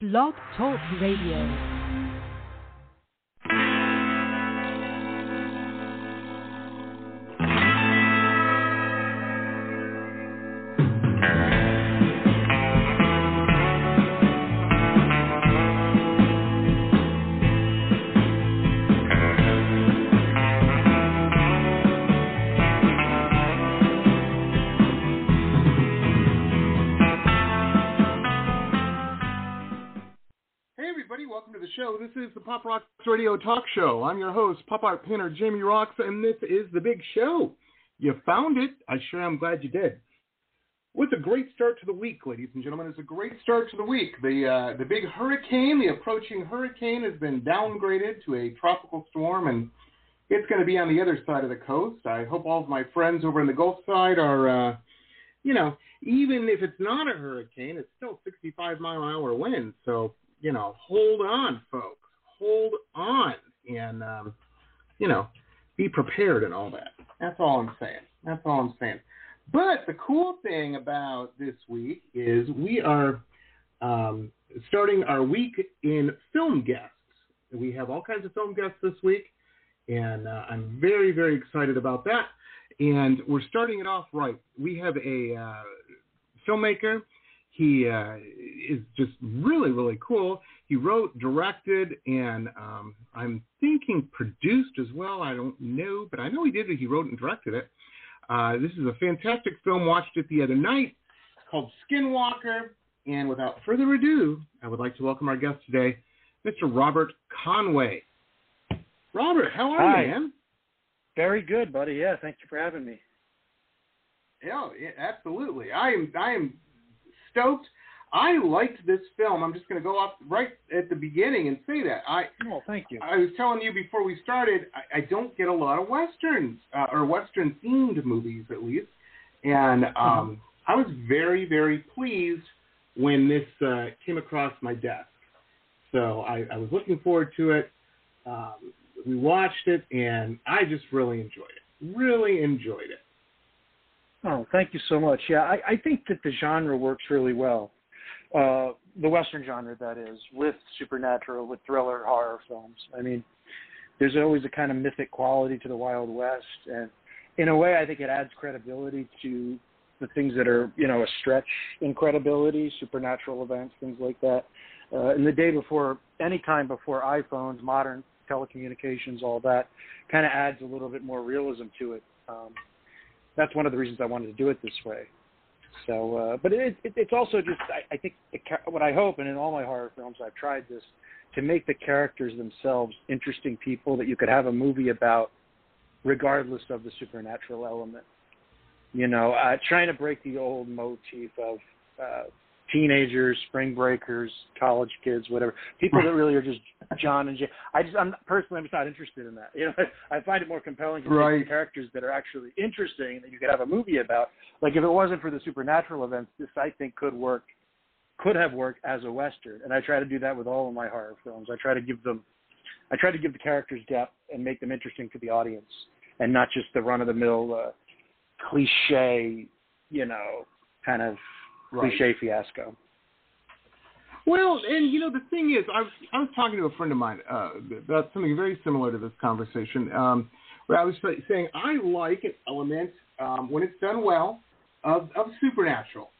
Blog Talk Radio. Show. This is the Pop Rocks Radio Talk Show. I'm your host, pop art painter Jamie Roxx, and this is the big show. You found it. I sure am glad you did. With a great start to the week, ladies and gentlemen. It's a great start to the week. The uh, the big hurricane, the approaching hurricane, has been downgraded to a tropical storm, and it's going to be on the other side of the coast. I hope all of my friends over in the Gulf side are, uh, you know, even if it's not a hurricane, it's still 65 mile an hour winds. So you know, hold on, folks, hold on, and um, you know, be prepared and all that. That's all I'm saying. That's all I'm saying. But the cool thing about this week is we are um, starting our week in film guests. We have all kinds of film guests this week, and uh, I'm very, very excited about that. And we're starting it off right. We have a uh, filmmaker he uh, is just really, really cool. He wrote, directed, and um, I'm thinking produced as well. I don't know, but I know he did it. He wrote and directed it. Uh, this is a fantastic film. Watched it the other night. It's called Skinwalker. And without further ado, I would like to welcome our guest today, Mr. Robert Conway. Robert, how are Hi. you, man? Very good, buddy. Yeah, thank you for having me. Yeah, yeah, absolutely. I am. I am stoked. I liked this film. I'm just going to go off right at the beginning and say that. I oh, thank you. I was telling you before we started, I, I don't get a lot of westerns uh, or western themed movies, at least, and um, mm-hmm. I was very, very pleased when this uh, came across my desk. So I, I was looking forward to it. Um, we watched it, and I just really enjoyed it. Really enjoyed it. Oh, thank you so much. Yeah, I, I think that the genre works really well. Uh, the Western genre, that is, with supernatural, with thriller horror films. I mean, there's always a kind of mythic quality to the Wild West, and in a way, I think it adds credibility to the things that are, you know, a stretch in credibility, supernatural events, things like that. Uh, in the day before, any time before iPhones, modern telecommunications, all that, kind of adds a little bit more realism to it. Um, that's one of the reasons I wanted to do it this way. So, uh, but it, it, it's also just I, I think it, what I hope, and in all my horror films I've tried this to make the characters themselves interesting people that you could have a movie about, regardless of the supernatural element. You know, uh, trying to break the old motif of uh, teenagers, spring breakers, college kids, whatever. People that really are just John and Jay. I just, I'm personally, I'm just not interested in that. You know, I find it more compelling to right. make characters that are actually interesting that you could have a movie about. Like if it wasn't for the supernatural events, this I think could work, could have worked as a western. And I try to do that with all of my horror films. I try to give them, I try to give the characters depth and make them interesting to the audience, and not just the run of the mill, uh, cliche, you know, kind of right. cliche fiasco. Well, and you know the thing is, I was I was talking to a friend of mine uh, about something very similar to this conversation, um, where I was saying I like an element um, when it's done well of of supernatural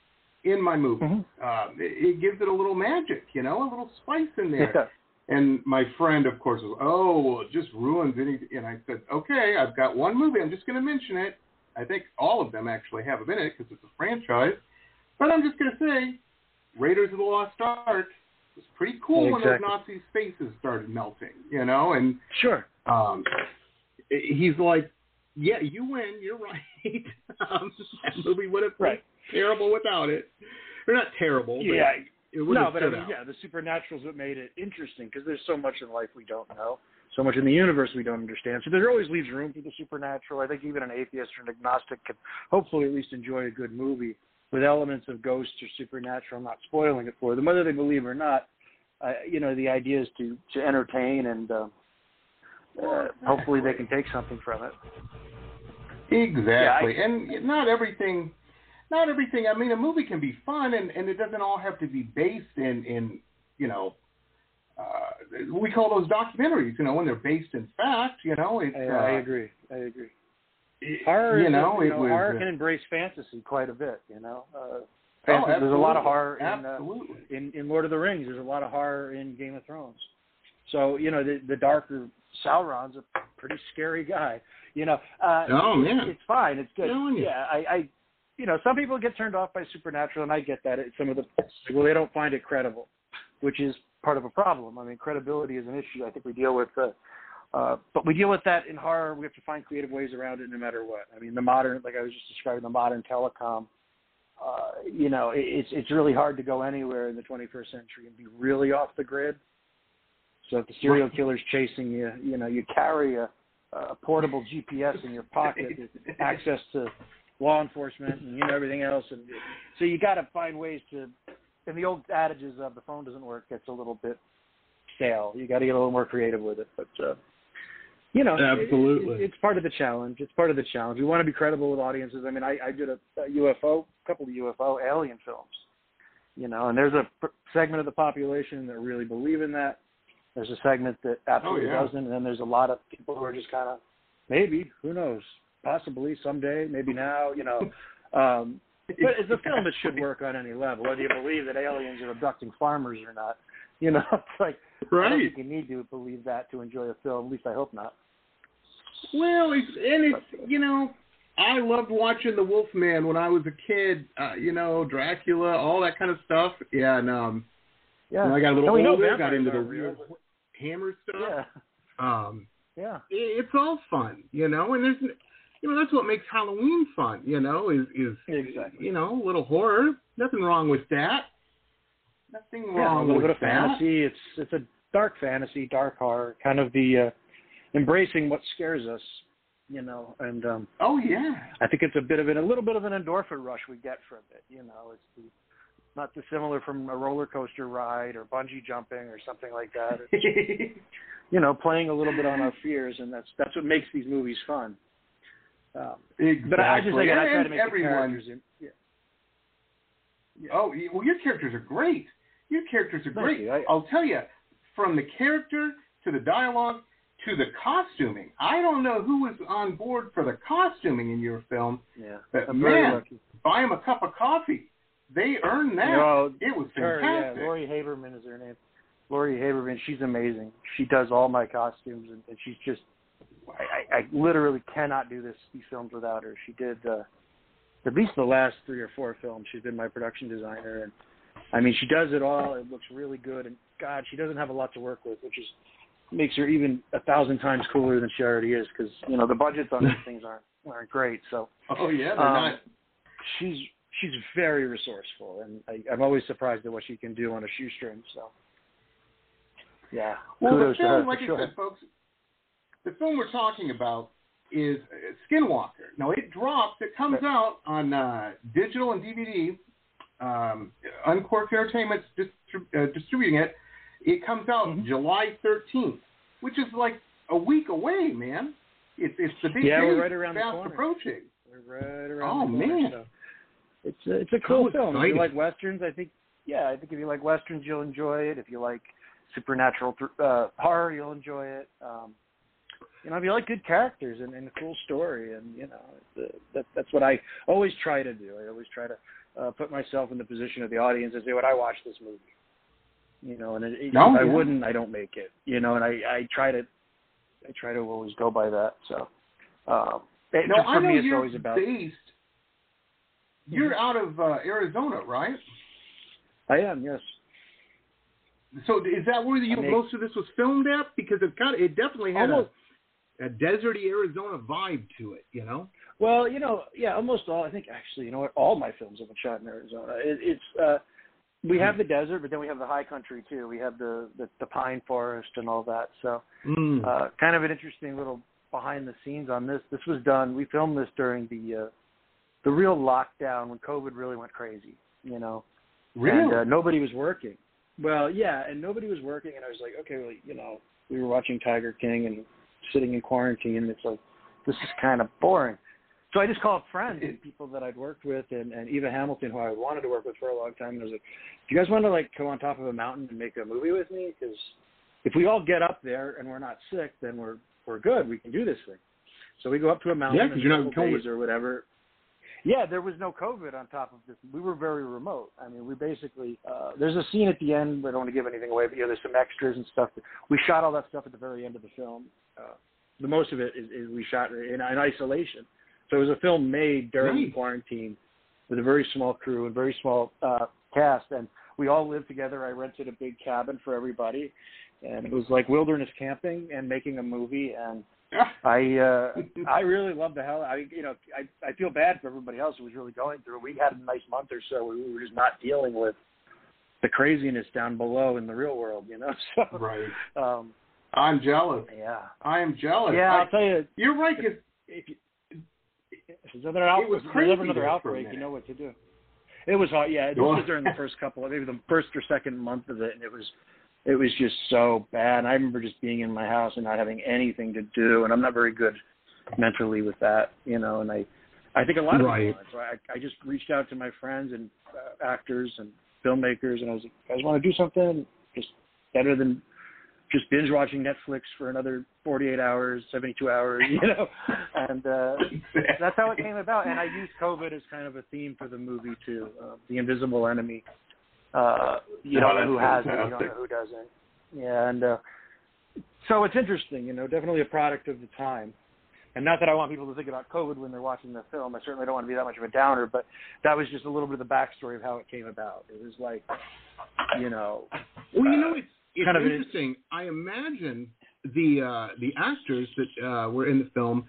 in my movie. Mm-hmm. Uh, it, it, gives it a little magic, you know, a little spice in there. Yeah. And my friend, of course, was, oh, well, it just ruins anything. And I said, okay, I've got one movie. I'm just going to mention it. I think all of them actually have a in it because it's a franchise. But I'm just going to say, Raiders of the Lost Ark was pretty cool exactly. when those Nazi faces started melting, you know? And sure, um, he's like, yeah, you win. You're right. um, that movie would have been right. terrible without it. Or not terrible. Yeah. But it no, but I mean, out. yeah, the supernatural's what made it interesting because there's so much in life we don't know, so much in the universe we don't understand. So there always leaves room for the supernatural. I think even an atheist or an agnostic could hopefully at least enjoy a good movie with elements of ghosts or supernatural. Not spoiling it for them, whether they believe or not. Uh, you know, the idea is to to entertain and uh, uh, hopefully they can take something from it. Exactly, yeah, I, and not everything. Not everything. I mean, a movie can be fun, and, and it doesn't all have to be based in in you know, uh, we call those documentaries. You know, when they're based in fact. You know, it's, I, uh, I agree. I agree. Horror, you know, you know, was. horror uh, can embrace fantasy quite a bit. You know, uh, oh, fantasy, there's a lot of horror in, uh, in in Lord of the Rings. There's a lot of horror in Game of Thrones. So you know, the the darker Sauron's a pretty scary guy. You know, uh, Oh, it's, man. it's fine. It's good. Yeah, I, I, you know, some people get turned off by Supernatural, and I get that. It's some of the well, they don't find it credible, which is part of a problem. I mean, credibility is an issue. I think we deal with. Uh, uh, but we deal with that in horror. We have to find creative ways around it, no matter what. I mean, the modern, like I was just describing, the modern telecom. Uh, you know, it, it's it's really hard to go anywhere in the 21st century and be really off the grid. So if the serial killer's chasing you, you know, you carry a, a portable GPS in your pocket, access to law enforcement, and you know everything else, and so you got to find ways to. And the old adages of the phone doesn't work gets a little bit stale. You got to get a little more creative with it, but. uh you know, Absolutely. it, it's part of the challenge. It's part of the challenge. We want to be credible with audiences. I mean, I, I did a, a UFO, a couple of UFO alien films, you know, and there's a p- segment of the population that really believe in that. There's a segment that absolutely Oh, yeah. doesn't, and then there's a lot of people who are just kind of maybe, who knows, possibly someday, maybe now, you know. Um, but it's a film that should work on any level, whether you believe that aliens are abducting farmers or not. You know, it's like I don't Right. think you need to believe that to enjoy a film. At least I hope not. Well, it's and it's you know, I loved watching The Wolfman when I was a kid. Uh, you know, Dracula, all that kind of stuff. Yeah, and um, Yeah. when I got a little we older, got into the real real. hammer stuff. Yeah. Um, Yeah. it, it's all fun, you know, and there's, you know, that's what makes Halloween fun. You know, is is Exactly. you know a little horror. Nothing wrong with that. Nothing Yeah, a little bit of that. fantasy. It's it's a dark fantasy, dark horror, kind of the uh embracing what scares us, you know, and um Oh yeah. I think it's a bit of an a little bit of an endorphin rush we get from it, you know. It's the, not dissimilar from a roller coaster ride or bungee jumping or something like that. You know, playing a little bit on our fears, and that's that's what makes these movies fun. Um, exactly. but I just again, I try And to make everyone. the characters. In, yeah. Yeah. Oh, well, your characters are great. Your characters are great. you. I- I'll tell you, from the character to the dialogue to the costuming. I don't know who was on board for the costuming in your film. Yeah, But I'm man, buy them a cup of coffee. They earned that. It was her, fantastic. yeah, Lori Haberman is her name. Lori Haberman, she's amazing. She does all my costumes, and, and she's just. I, I, I literally cannot do this these films without her. She did uh, at least the last three or four films. She's been my production designer, and I mean, she does it all. It looks really good, and God, she doesn't have a lot to work with, which is makes her even a thousand times cooler than she already is. Because you know the budgets on these things aren't aren't great, so oh yeah, they're um, not. she's she's very resourceful, and I, I'm always surprised at what she can do on a shoestring. So, yeah, Well, the kudos to her film, like I sure. said, folks, the film we're talking about is Skinwalker. Now it drops. It comes out on uh, digital and DVD. Um, Uncorked Entertainment's distrib- uh, distributing it. It comes out Mhm. July 13th, which is like a week away, man. It's it's the big Yeah, we're right around the fast corner. approaching. We're right around Oh, the corner, man. so it's a, it's a cool How film. If you like westerns, I think yeah, I think if you like westerns, you'll enjoy it. If you like supernatural uh, horror, you'll enjoy it. Um, you know, if you like good characters and, and a cool story, and you know, uh, that, that's what I always try to do. I always try to uh, put myself in the position of the audience and say, "Would I watch this movie?" You know, and it, No, if I wouldn't, I don't make it. You know, and I, I try to, I try to always go by that. So, um, it, Now for I know me, it's you're always about. based. You're Mm-hmm. out of uh, Arizona, right? I am, yes. So is that where you make- most of this was filmed at? Because it got it definitely had Almost. a, a deserty Arizona vibe to it, you know. Well, you know, yeah, almost all. I think actually, you know what? All my films have been shot in Arizona. It, it's uh, we have the desert, but then we have the high country too. We have the the, the pine forest and all that. So, Mm. uh, kind of an interesting little behind the scenes on this. This was done. We filmed this during the uh, the real lockdown when COVID really went crazy. You know, really? and uh, nobody was working. Well, yeah, and nobody was working, and I was like, okay, well, you know, we were watching Tiger King and sitting in quarantine, and it's like, this is kind of boring. So I just called friends and people that I'd worked with, and, and Eva Hamilton, who I wanted to work with for a long time. And I was like, "Do you guys want to like go on top of a mountain and make a movie with me? Because if we all get up there and we're not sick, then we're we're good. We can do this thing." So we go up to a mountain Yeah, in 'cause you're not COVID. or whatever. Yeah, there was no COVID on top of this. We were very remote. I mean, we basically uh, there's a scene at the end. I don't want to give anything away, but you know, there's some extras and stuff. We shot all that stuff at the very end of the film. Uh, the most of it is, is we shot in, in isolation. So it was a film made during Nice. quarantine with a very small crew and very small uh, cast, and we all lived together. I rented a big cabin for everybody, and it was like wilderness camping and making a movie. And I uh, I really loved the hell. I you know I I feel bad for everybody else who was really going through. it. We had a nice month or so. where We were just not dealing with the craziness down below in the real world, you know. So right. um, I'm jealous. yeah, I am jealous. yeah. I- I'll tell you. you're right. 'cause if you, if there's another out, if there's ever another there for a outbreak, you know what to do. It was hard. Yeah, this was during the first couple, maybe the first or second month of it, and it was, it was just so bad. I remember just being in my house and not having anything to do, and I'm not very good mentally with that, you know. And I, I think a lot of Right. people. So I, I just reached out to my friends and uh, actors and filmmakers, and I was like, "You guys want to do something just better than just binge watching Netflix for another 48 hours, 72 hours, you know?" and uh, that's how it came about. And I used COVID as kind of a theme for the movie too. Uh, the invisible enemy. Uh, you Oh, don't know that's who has it, you don't know who doesn't. Yeah, and uh, so it's interesting. You know, definitely a product of the time. And not that I want people to think about COVID when they're watching the film. I certainly don't want to be that much of a downer, but that was just a little bit of the backstory of how it came about. It was like, you know, Well, you know, it's, it's kind of an- interesting. I imagine the uh, the actors that uh, were in the film.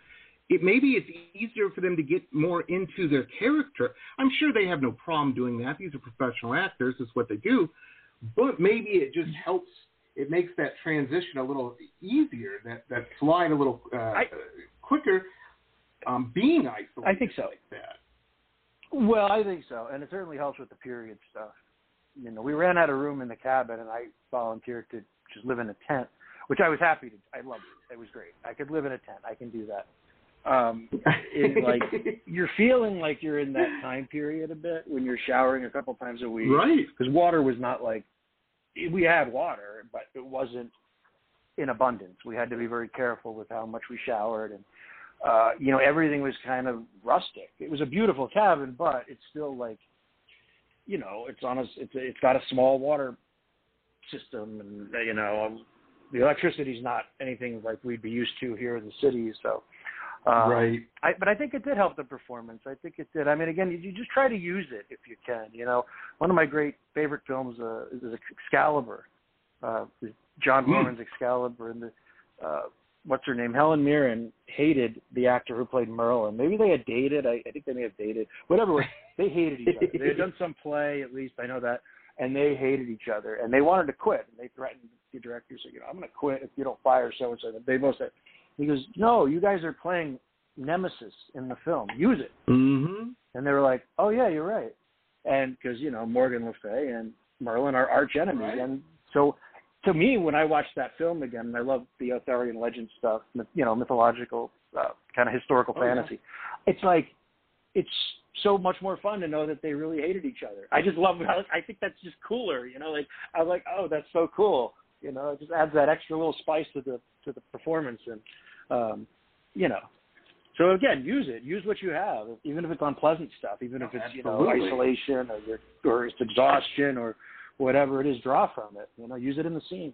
It maybe it's easier for them to get more into their character. I'm sure they have no problem doing that. These are professional actors; it's what they do. But maybe it just helps. It makes that transition a little easier. That that slide a little uh, I- quicker. Um, being isolated. I think so. Like that. Well, I think so, and it certainly helps with the period stuff. You know, we ran out of room in the cabin, and I volunteered to just live in a tent, which I was happy to. I loved it. It was great. I could live in a tent. I can do that. Um, it, like you're feeling like you're in that time period a bit when you're showering a couple times a week, right. Because water was not like we had water, but it wasn't in abundance. We had to be very careful with how much we showered, and uh, you know everything was kind of rustic. It was a beautiful cabin, but it's still like, you know, it's on a it's a, it's got a small water system, and you know um, the electricity's not anything like we'd be used to here in the city, so. Uh, right. I, but I think it did help the performance. I think it did. I mean, again, you, you just try to use it if you can. You know, one of my great favorite films uh, is Excalibur, uh, John. Boorman's Excalibur, and the uh, what's her name? Helen Mirren hated the actor who played Merlin. Maybe they had dated. I, I think they may have dated. Whatever. They hated each other. They had done some play, at least I know that, and they hated each other, and they wanted to quit. And they threatened the director, said, "You know, I'm going to quit if you don't fire so and so." They both said. He goes, "No, you guys are playing Nemesis in the film. Use it." Mm-hmm. And they were like, "Oh yeah, you're right." And because you know Morgan Le Fay and Merlin are arch enemies, Right. and so to me, when I watched that film again, and I love the Arthurian legend stuff, you know, mythological uh, kind of historical Oh, yeah. fantasy. It's like it's so much more fun to know that they really hated each other. I just love. I think that's just cooler. You know, like I was like, oh, that's so cool. You know, it just adds that extra little spice to the to the performance, and um, you know. So again, use it. Use what you have, even if it's unpleasant stuff, even if it's you know isolation or your, or it's exhaustion or whatever it is. Draw from it. You know, use it in the scene.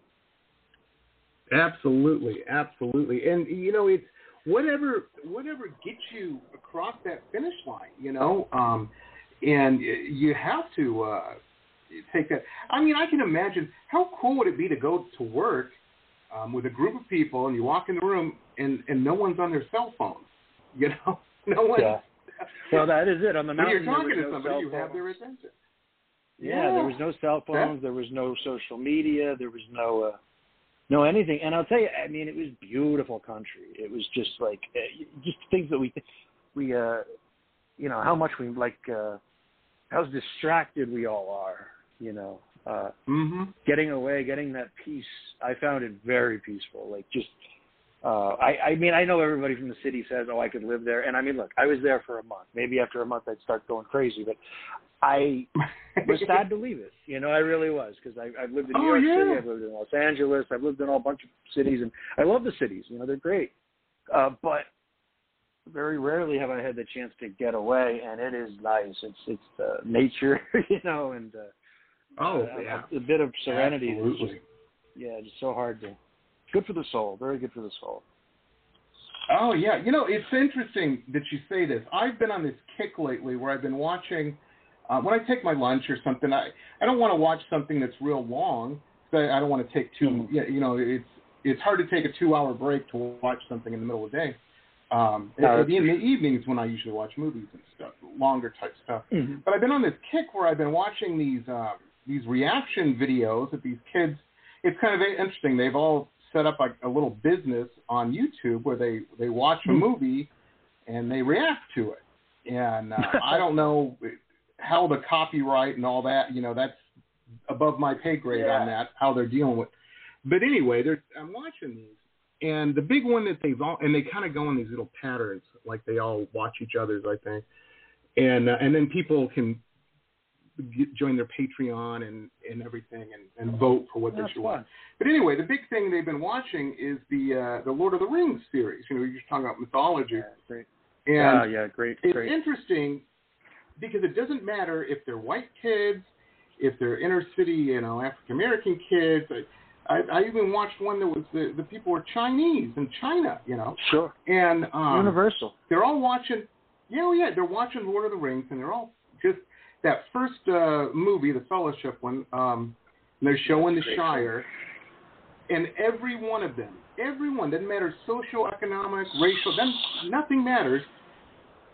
Absolutely, absolutely, and you know it's whatever whatever gets you across that finish line, you know, um, and you have to uh, take that. I mean, I can imagine how cool would it be to go to work um, with a group of people and you walk in the room and and no one's on their cell phones, you know, no one. Yeah. Well, that is it. On the when you're talking to no somebody, you have their attention. Yeah, there was no cell phones. There was no social media. There was no uh, no anything. And I'll tell you, I mean, it was beautiful country. It was just like uh, just things that we we uh you know how much we like uh how distracted we all are. You know, uh Mm-hmm. getting away, getting that peace. I found it very peaceful. Like just Uh, I, I mean, I know everybody from the city says, "Oh, I could live there," and I mean, look, I was there for a month. Maybe after a month, I'd start going crazy, but I was sad to leave it. You know, I really was because I've lived in New oh, York yeah. City, I've lived in Los Angeles, I've lived in a bunch of cities, and I love the cities. You know, they're great, uh, but very rarely have I had the chance to get away, and it is nice. It's it's uh, nature, you know, and uh, oh uh, yeah, a, a bit of serenity. Absolutely. just- yeah, it's so hard to. Good for the soul. Very good for the soul. Oh yeah, you know it's interesting that you say this. I've been on this kick lately where I've been watching. Uh, when I take my lunch or something, I I don't want to watch something that's real long. So I don't want to take two. Mhm. Yeah, you know it's it's hard to take a two-hour break to watch something in the middle of the day. Um, No, in, in the evenings when I usually watch movies and stuff, longer type stuff. Mm-hmm. But I've been on this kick where I've been watching these um, these reaction videos that these kids. It's kind of interesting. They've all set up like a little business on YouTube where they they watch a Hmm. movie and they react to it. And uh, I don't know how the copyright and all that. You know, that's above my pay grade on that. How they're dealing with. But anyway, they're, I'm watching these, and the big one that they've all and they kind of go in these little patterns, like they all watch each other's, I think, and uh, and then people can get, join their Patreon and and everything and, and vote for what they That's should fun. watch. But anyway, the big thing they've been watching is the uh, the Lord of the Rings series. You know, you're just talking about mythology, Yeah, great. and yeah, yeah, great, it's great. interesting because it doesn't matter if they're white kids, if they're inner city, you know, African American kids. I, I, I even watched one that was the the people were Chinese in China, you know, Sure. and um, Universal. they're all watching. Yeah, oh yeah, they're watching Lord of the Rings, and they're all just that first uh, movie, the Fellowship one. Um, and they're showing the Shire, and every one of them, everyone doesn't matter social, economic, racial, then nothing matters.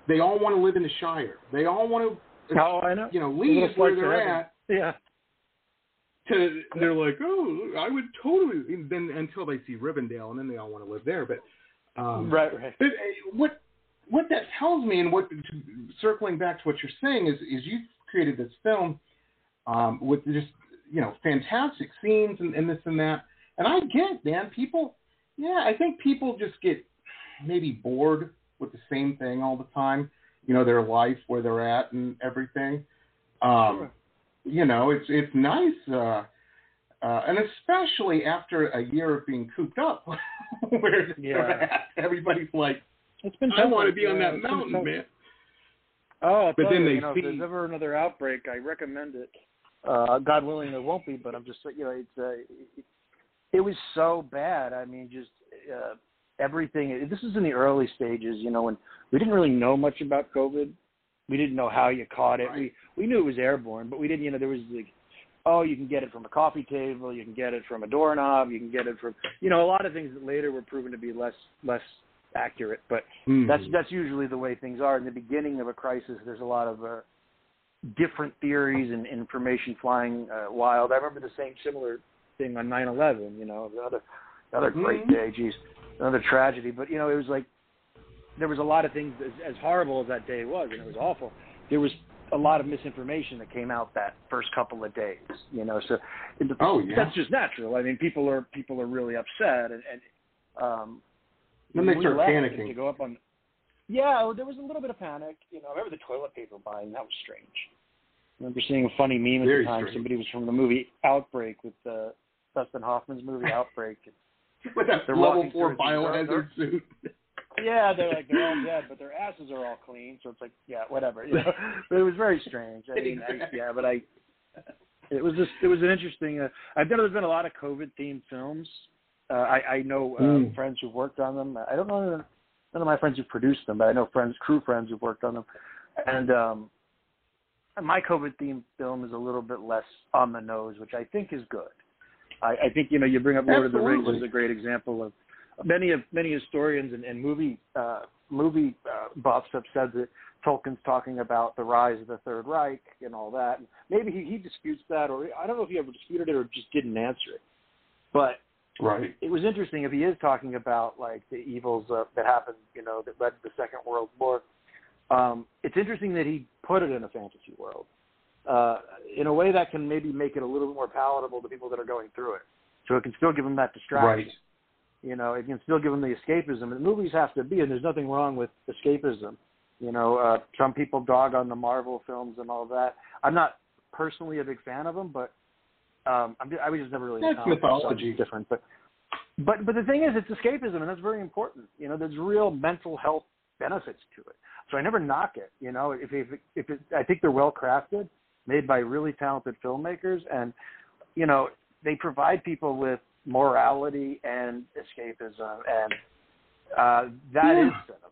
They all want to live in the Shire. They all want to, Oh, I know. you know, leave where they're heaven. at. Yeah. To they're like, oh, I would totally. Then until they see Rivendell, and then they all want to live there. But um, right, right. but uh, what what that tells me, and what circling back to what you're saying is, is you created this film um, with just you know fantastic scenes and, and this and that. And I get, man, people. Yeah, I think people just get maybe bored with the same thing all the time. You know, their life, where they're at, and everything. Um, Sure. You know, it's it's nice. Uh, uh, and especially after a year of being cooped up, where Yeah. at, everybody's like, It's been I want to be on that mountain, man. Oh, But then you, they you know, if there's ever another outbreak, I recommend it. Uh, God willing, there won't be, but I'm just, you know, it's uh, it, it was so bad. I mean, just uh, everything. This is in the early stages, you know, when we didn't really know much about COVID. We didn't know how you caught it. Right. We we knew it was airborne, but we didn't. You know, there was like, oh, you can get it from a coffee table, you can get it from a doorknob, you can get it from, you know, a lot of things that later were proven to be less less accurate. But Mhm. that's that's usually the way things are in the beginning of a crisis. There's a lot of uh, different theories and information flying uh, wild. I remember the same similar thing on 9/11. You know, the other another great Mhm. day. Geez, another tragedy. But you know, it was like there was a lot of things as, as horrible as that day was, and it was awful. There was a lot of misinformation that came out that first couple of days. You know, so it, Oh, yeah. that's just natural. I mean, people are people are really upset, and, and um, Then they start panicking. To go up on, yeah, there was a little bit of panic. You know, I remember the toilet paper buying. That was strange. I remember seeing a funny meme at Very the time. strange. Somebody was from the movie Outbreak with uh, Dustin Hoffman's movie Outbreak. With that They're level four biohazard suit. yeah, they're like they're all dead, but their asses are all clean. So it's like, yeah, whatever. You know, but it was very strange. I mean, I, yeah, but I. It was just it was an interesting. Uh, I've done there's been a lot of COVID themed films. Uh, I, I know uh, Mm. friends who've worked on them. I don't know none of my friends who produced them, but I know friends, crew friends who've worked on them. And um, my COVID themed film is a little bit less on the nose, which I think is good. I, I think you know you bring up Lord of the Rings Absolutely. as a great example of many of many historians and, and movie uh, movie uh, buffs have said that Tolkien's talking about the rise of the Third Reich and all that. And maybe he, he disputes that, or I don't know if he ever disputed it or just didn't answer it. But Right. it was interesting if he is talking about like the evils uh, that happened, you know, that led to the Second World War. Um, it's interesting that he put it in a fantasy world, uh, in a way that can maybe make it a little bit more palatable to people that are going through it. So it can still give them that distraction. Right. You know, it can still give them the escapism. And movies have to be, and there's nothing wrong with escapism. You know, uh, some people dog on the Marvel films and all that. I'm not personally a big fan of them, but um, I'm, I was just never really That's mythology. different. But but but the thing is, it's escapism, and that's very important. You know, there's real mental health benefits to it. So I never knock it. You know, if if if it, I think they're well crafted, made by really talented filmmakers, and you know they provide people with morality and escapism, and uh, that Yeah. is cinema.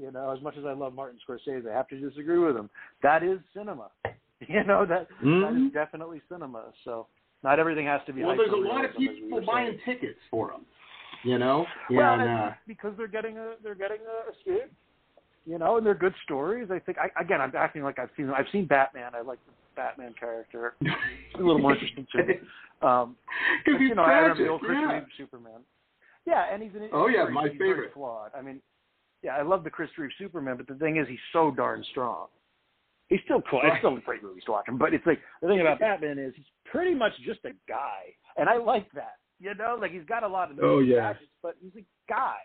You know, as much as I love Martin Scorsese, I have to disagree with him. That is cinema. You know that that Mhm. is definitely cinema. So not everything has to be. Well, there's a lot of realism, as we people buying saying. tickets for them. You know, Well, and and uh, because they're getting a they're getting a escape, you know, and they're good stories. I think I, again, I'm acting like I've seen I've seen Batman. I like the Batman character. It's a little more interesting to me. Um, because you know, I tragic. remember the old Chris yeah. Superman. Yeah, and he's an Oh, yeah, he's my he's favorite. flawed. I mean, yeah, I love the Chris Reeve Superman, but the thing is, he's so darn strong. He's still cool. It's still great movie to watch him. But it's like the thing about Batman is he's pretty much just a guy, and I like that. You know, like he's got a lot of Oh, yeah. gadgets, but he's a guy.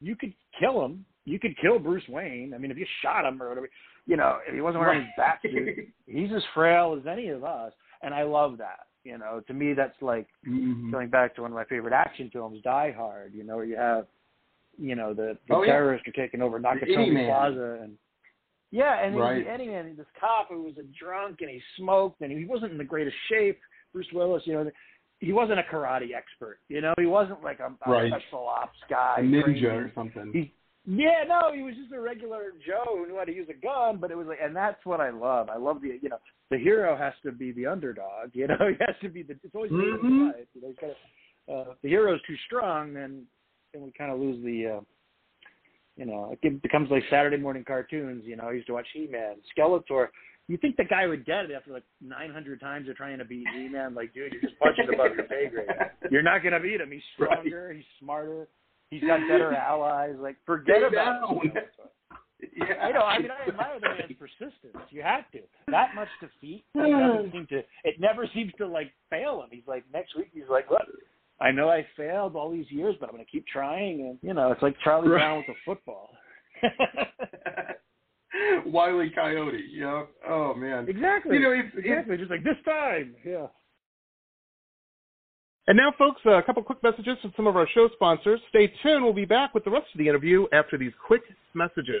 You could kill him. You could kill Bruce Wayne. I mean, if you shot him or whatever, you know, if he wasn't wearing his bat suit, he's as frail as any of us, and I love that. You know, to me, that's like Mhm. going back to one of my favorite action films, Die Hard. You know, where you have, you know, the, the Oh, yeah. terrorists are taking over Nakatomi Plaza, and yeah, and Right. he's the Eddie Man, this cop who was a drunk and he smoked and he wasn't in the greatest shape. Bruce Willis, you know, he wasn't a karate expert. You know, he wasn't like a, a Right. special ops guy. a ninja trained or something. he, yeah, no, he was just a regular Joe who knew how to use a gun, but it was like, and that's what I love. I love the, you know, the hero has to be the underdog. You know, he has to be the. It's always the Mhm. mm side. You know, he's got uh, if the hero's too strong, then then we kind of lose the. Uh, you know, it becomes like Saturday morning cartoons. You know, I used to watch He-Man, Skeletor. You think the guy would get it after like 900 times of trying to beat He-Man? Like, dude, you're just punching above your pay grade. You're not gonna beat him. He's Right. stronger. He's smarter. He's got better allies. Like, forget Stay about down. it. yeah. I know. I mean, I admire the man's persistence. You have to. That much defeat it doesn't seem to. It never seems to like fail him. He's like next week. He's like, look, I know I failed all these years, but I'm going to keep trying. And you know, it's like Charlie Right. Brown with the football. Wily Coyote. Yeah. Oh man. exactly. You know, if exactly. Just like this time. Yeah. And now, folks, a couple quick messages from some of our show sponsors. Stay tuned. We'll be back with the rest of the interview after these quick messages.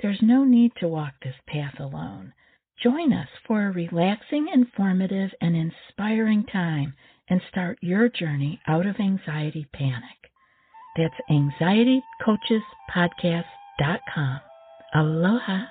There's no need to walk this path alone. Join us for a relaxing, informative, and inspiring time and start your journey out of anxiety panic. That's anxietycoachespodcast.com. Aloha.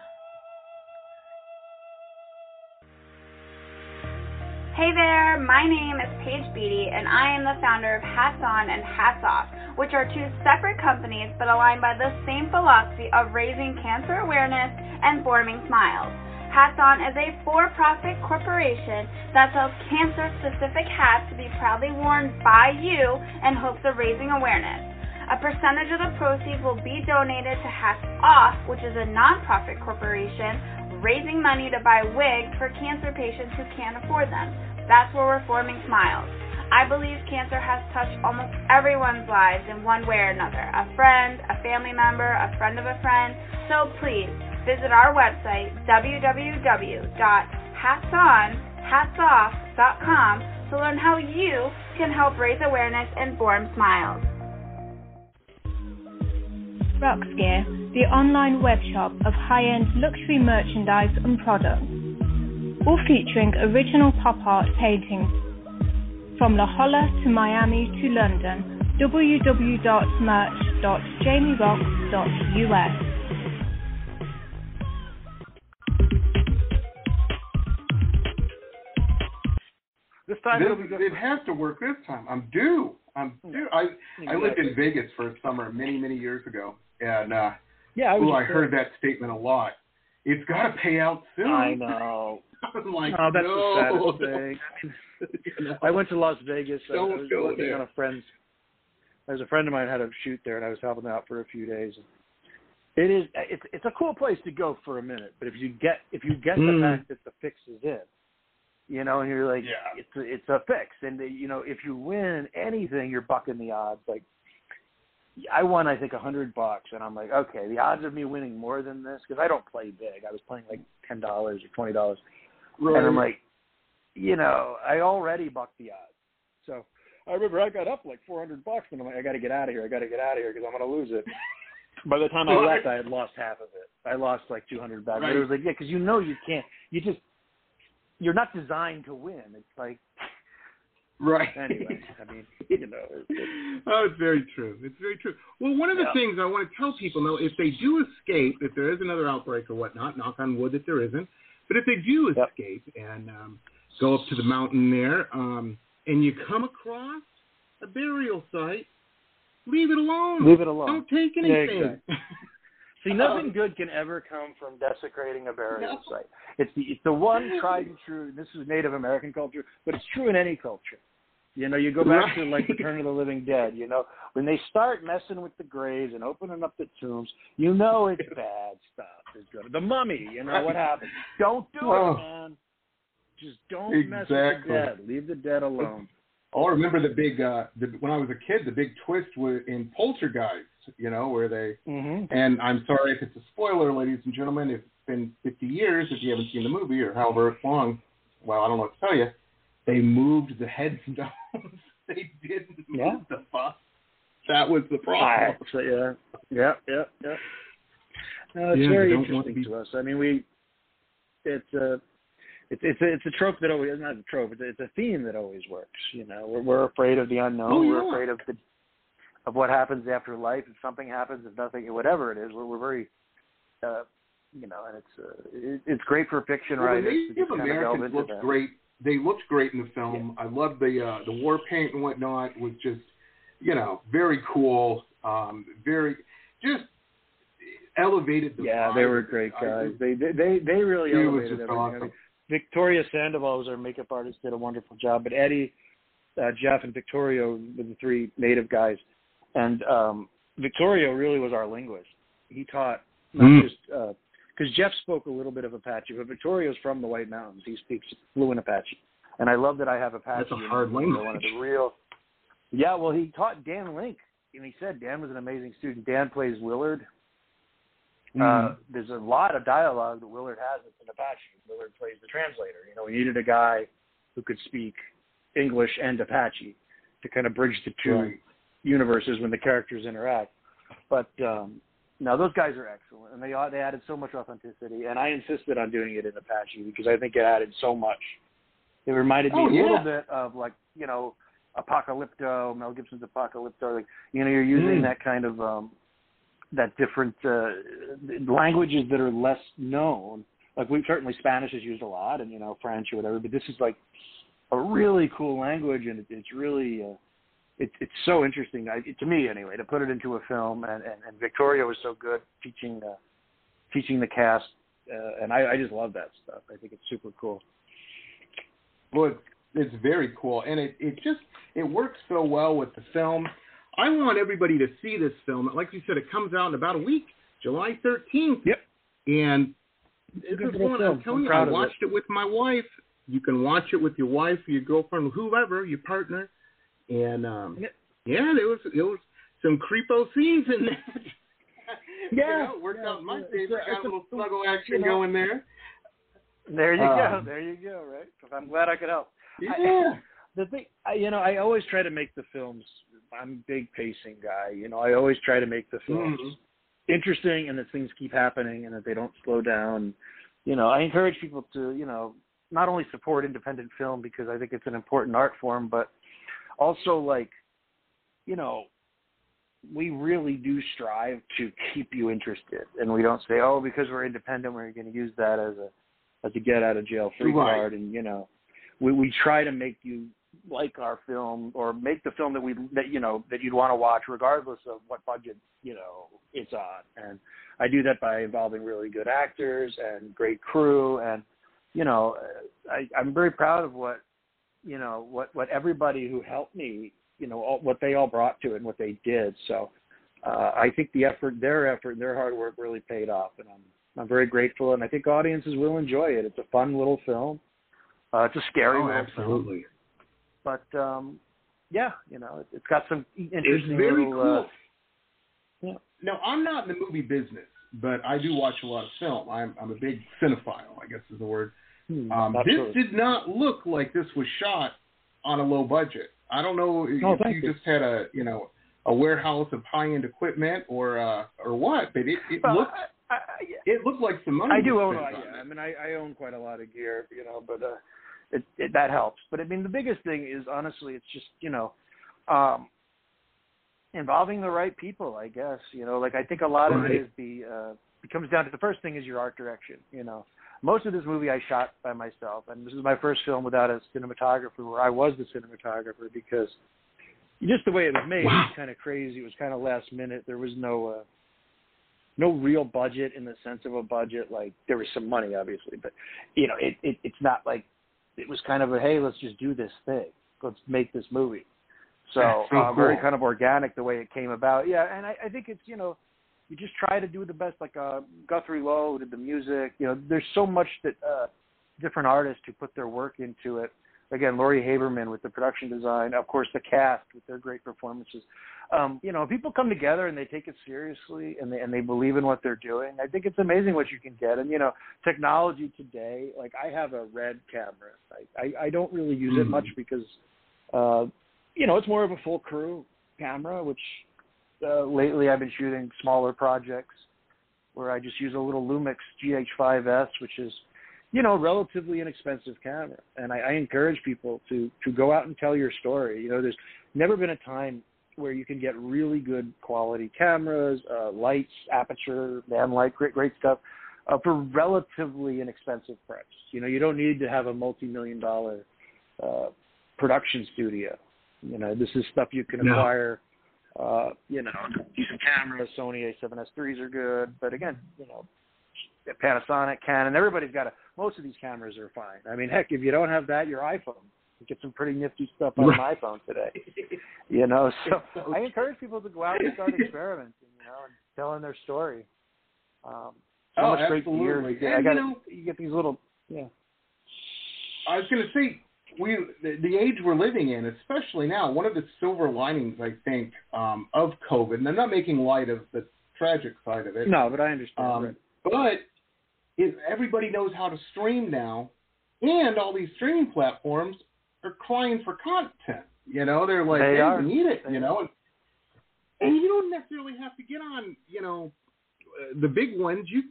Hey there, my name is Paige Beatty, and I am the founder of Hats On and Hats Off, which are two separate companies but aligned by the same philosophy of raising cancer awareness and forming smiles. Hats On is a for profit corporation that sells cancer specific hats to be proudly worn by you in hopes of raising awareness. A percentage of the proceeds will be donated to Hats Off, which is a nonprofit corporation raising money to buy wigs for cancer patients who can't afford them. That's where we're forming smiles. I believe cancer has touched almost everyone's lives in one way or another a friend, a family member, a friend of a friend. So please visit our website, www.hatsonhatsoff.com, to learn how you can help raise awareness and form smiles. Roxgear, the online web shop of high-end luxury merchandise and products, all featuring original pop art paintings from La Jolla to Miami to London. www.merch.jamieroxx.us. This time This- it'll be it has to work this time. I'm due. I'm due. I I lived in Vegas for a summer many many years ago, and uh, Yeah, I ooh, I heard that statement a lot. It's got to pay out soon. I know. I'm like, oh, that's no, the saddest no. thing. You know? I went to Las Vegas. I, I was go working there. on a friend's. There's a friend of mine had a shoot there, and I was helping out for a few days. It is. It's it's a cool place to go for a minute, but if you get if you get the Mm. fact that the fix is in, you know, and you're like, Yeah. it's a, it's a fix, and you know, if you win anything, you're bucking the odds. Like, I won, I think, a hundred bucks, and I'm like, okay, the odds of me winning more than this because I don't play big. I was playing like ten dollars or twenty dollars. Right. And I'm like, you know, I already bucked the odds. So I remember I got up like 400 bucks, and I'm like, I got to get out of here. I got to get out of here because I'm going to lose it. By the time I left, I had lost half of it. I lost like 200 back. But it was like, yeah, because you know you can't. You just you're not designed to win. It's like right. anyway. I mean, you know, it, it, oh, it's very true. It's very true. Well, one of the Yeah. things I want to tell people though, if they do escape, if there is another outbreak or whatnot, knock on wood that there isn't, but if they do Yep. escape and um, go up to the mountain there, um, and you come across a burial site, leave it alone. leave it alone. Don't take anything. See, nothing good can ever come from desecrating a burial No. site. It's the it's the one tried and true. This is Native American culture, but it's true in any culture. You know, you go back to like Right. Return of the Living Dead. You know, when they start messing with the graves and opening up the tombs, you know it's bad stuff is good. The Mummy, you know what happened? Don't do Oh. it, man. Just don't mess with Exactly. the dead. Leave the dead alone. Oh, I remember the big uh, the, when I was a kid. The big twist was in Poltergeist. You know, where they Mm-hmm. And I'm sorry if it's a spoiler, ladies and gentlemen. If it's been 50 years, if you haven't seen the movie or however long, well, I don't know what to tell you. They moved the headstones. they didn't move Yeah. the fuss. That was the problem. So, yeah, yeah, yeah, yeah. No, it's Yeah, very they don't want interesting to to, us. I mean, we, it's a, it's it's a, it's a trope that always not a trope. It's a, it's a theme that always works. You know, we're we're afraid of the unknown. Oh, We're afraid of the of what happens after life. If something happens, if nothing, whatever it is, we're we're very, uh, you know, and it's uh, it, it's great for fiction Well, the writers to Native just kind of delve Americans looked great. They looked great in the film. I loved the uh, the war paint and whatnot. Was just, you know, very cool. Um, very just elevated the Yeah, vibe. they were great guys. They they they, they really elevated just everything. I mean, Victoria Sandoval was our makeup artist, did a wonderful job. But Eddie, uh, Jeff, and Victorio were the three native guys, and um, Victorio really was our linguist. He taught not Mm. just because Jeff spoke a little bit of Apache, but Victorio's from the White Mountains. He speaks fluent Apache, and I love that I have Apache. That's a hard me. One of the real. Yeah, well, he taught Dan Link and he said Dan was an amazing student. Dan plays Willard. Mm-hmm. Uh, there's a lot of dialogue that Willard has in Apache. Willard plays the translator. You know, we needed a guy who could speak English and Apache to kind of bridge the two Right. universes when the characters interact. But um, no, those guys are excellent, and they they added so much authenticity. And I insisted on doing it in Apache because I think it added so much. It reminded me Oh, a little bit of like you know Apocalypto, Mel Gibson's Apocalypto. Like you know, you're using Mm. that kind of um, that different uh, languages that are less known. Like we certainly Spanish is used a lot, and you know French or whatever. But this is like a really cool language, and it, it's really uh, it's so interesting I, to me anyway to put it into a film. And, and, and Victorio was so good teaching uh, teaching the cast, uh, and I, I just love that stuff. I think it's super cool. Well, it's, it's very cool, and it it just it works so well with the film. I want everybody to see this film. Like you said, it comes out in about a week, July 13th. Yep. And this is one. I'm telling I'm you, I proud of it. watched it. with my wife. You can watch it with your wife, or your girlfriend, whoever, your partner. And um yeah, there was there was some creepo scenes in that. You Yeah, know, it worked yeah, out in my it's a- favor. Got a a- little snuggle you action know. going there. There you Um, go. There you go. Right. I'm glad I could help. Yeah. the thing, I, you know, I always try to make the films. I'm a big pacing guy. You know, I always try to make the films Mhm. interesting and that things keep happening and that they don't slow down. You know, I encourage people to, you know, not only support independent film because I think it's an important art form, but also like, you know, we really do strive to keep you interested, and we don't say, oh, because we're independent, we're going to use that as a as a get out of jail free Right. card, and you know, we we try to make you like our film or make the film that we that you know that you'd want to watch regardless of what budget you know it's on. And i do that by involving really good actors and great crew. And you know i i'm very proud of what you know what what everybody who helped me you know all, what they all brought to it and what they did so uh i think the effort their effort and their hard work really paid off and i'm i'm very grateful and i think audiences will enjoy it it's a fun little film uh it's a scary Oh, little film absolutely. but um yeah, you know, it, it's got some It's interesting very little, cool. uh, yeah. Now, I'm not in the movie business, but I do watch a lot of film. I'm, I'm a big cinephile, I guess is the word. Hmm, Um, this did not look like this was shot on a low budget. I don't know if Oh, you you. just had a, you know, a warehouse of high-end equipment or uh, or what, but it, it looked I, I, it looked like some money. I do own. spent a- on Yeah. I mean, I, I own quite a lot of gear, you know, but uh, it, it that helps. But I mean, the biggest thing is honestly, it's just you know, um, involving the right people. I guess you know, like I think a lot of it is the uh, it comes down to the first thing is your art direction. You know, most of this movie I shot by myself, and this is my first film without a cinematographer, where I was the cinematographer because just the way it was made Wow. was kind of crazy. It was kind of last minute. There was no. Uh, no real budget in the sense of a budget. Like there was some money, obviously, but you know, it, it it's not like it was kind of a hey, let's just do this thing, let's make this movie. So, so uh, very kind of organic the way it came about. Yeah, and I, I think it's you know, you just try to do the best. Like uh, Guthrie Lowe did the music. You know, there's so much that uh, different artists who put their work into it. Again, Laurie Haberman with the production design, of course, the cast with their great performances um, you know, people come together and they take it seriously and they and they believe in what they're doing. I think it's amazing what you can get. And you know, technology today, like I have a red camera. I I, I don't really use it Mhm. much because, uh, you know, it's more of a full crew camera. Which uh, lately I've been shooting smaller projects where I just use a little Lumix GH5s, which is you know, relatively inexpensive camera. And I, I encourage people to to go out and tell your story. You know, there's never been a time where you can get really good quality cameras, uh, lights, Aputure, man light, great great stuff uh, for relatively inexpensive price. You know, you don't need to have a multi-million dollar uh, production studio. You know, this is stuff you can No. acquire. Uh, you know, decent cameras, Sony A7S3s are good, but again, you know, Panasonic, Canon, everybody's got a. Most of these cameras are fine. I mean, heck, if you don't have that, your iPhone. You get some pretty nifty stuff on an iPhone today. You know, so I encourage people to go out and start experimenting, you know, and telling their story. Um, so Oh, much great gear. absolutely. You get, I got you know- you get these little, yeah. I was going to say, we the, the age we're living in, especially now, one of the silver linings I think um, of COVID, and I'm not making light of the tragic side of it. No, but I understand. Um, right. But it, everybody knows how to stream now, and all these streaming platforms are crying for content. You know, they're like, They hey, are. we need it. They you know, and, and you don't necessarily have to get on. You know, uh, the big ones. You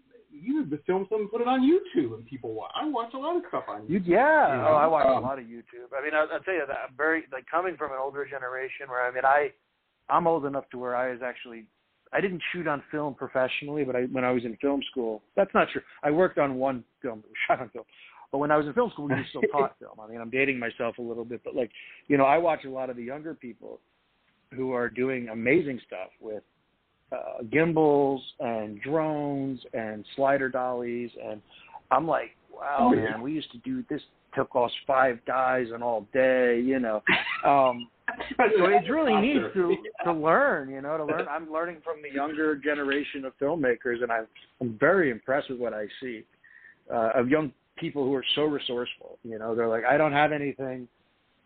you the film some put it on YouTube, and people watch. I watch a lot of stuff on YouTube. yeah, You know, oh, I watch um, a lot of YouTube. I mean, I, I'll tell you that I'm very like coming from an older generation where I mean, I I'm old enough to where I was actually I didn't shoot on film professionally, but I when I was in film school, that's not true. I worked on one film that was shot on film, but when I was in film school, we still taught film. I mean, I'm dating myself a little bit, but like you know, I watch a lot of the younger people who are doing amazing stuff with uh, gimbals and drones and slider dollies, and I'm like, wow, Oh, yeah. man, we used to do this. Took us five guys and all day, you know. Um, so it's really neat to to learn, you know, to learn. I'm learning from the younger generation of filmmakers, and I'm I'm very impressed with what I see uh, of young people who are so resourceful. You know, they're like, I don't have anything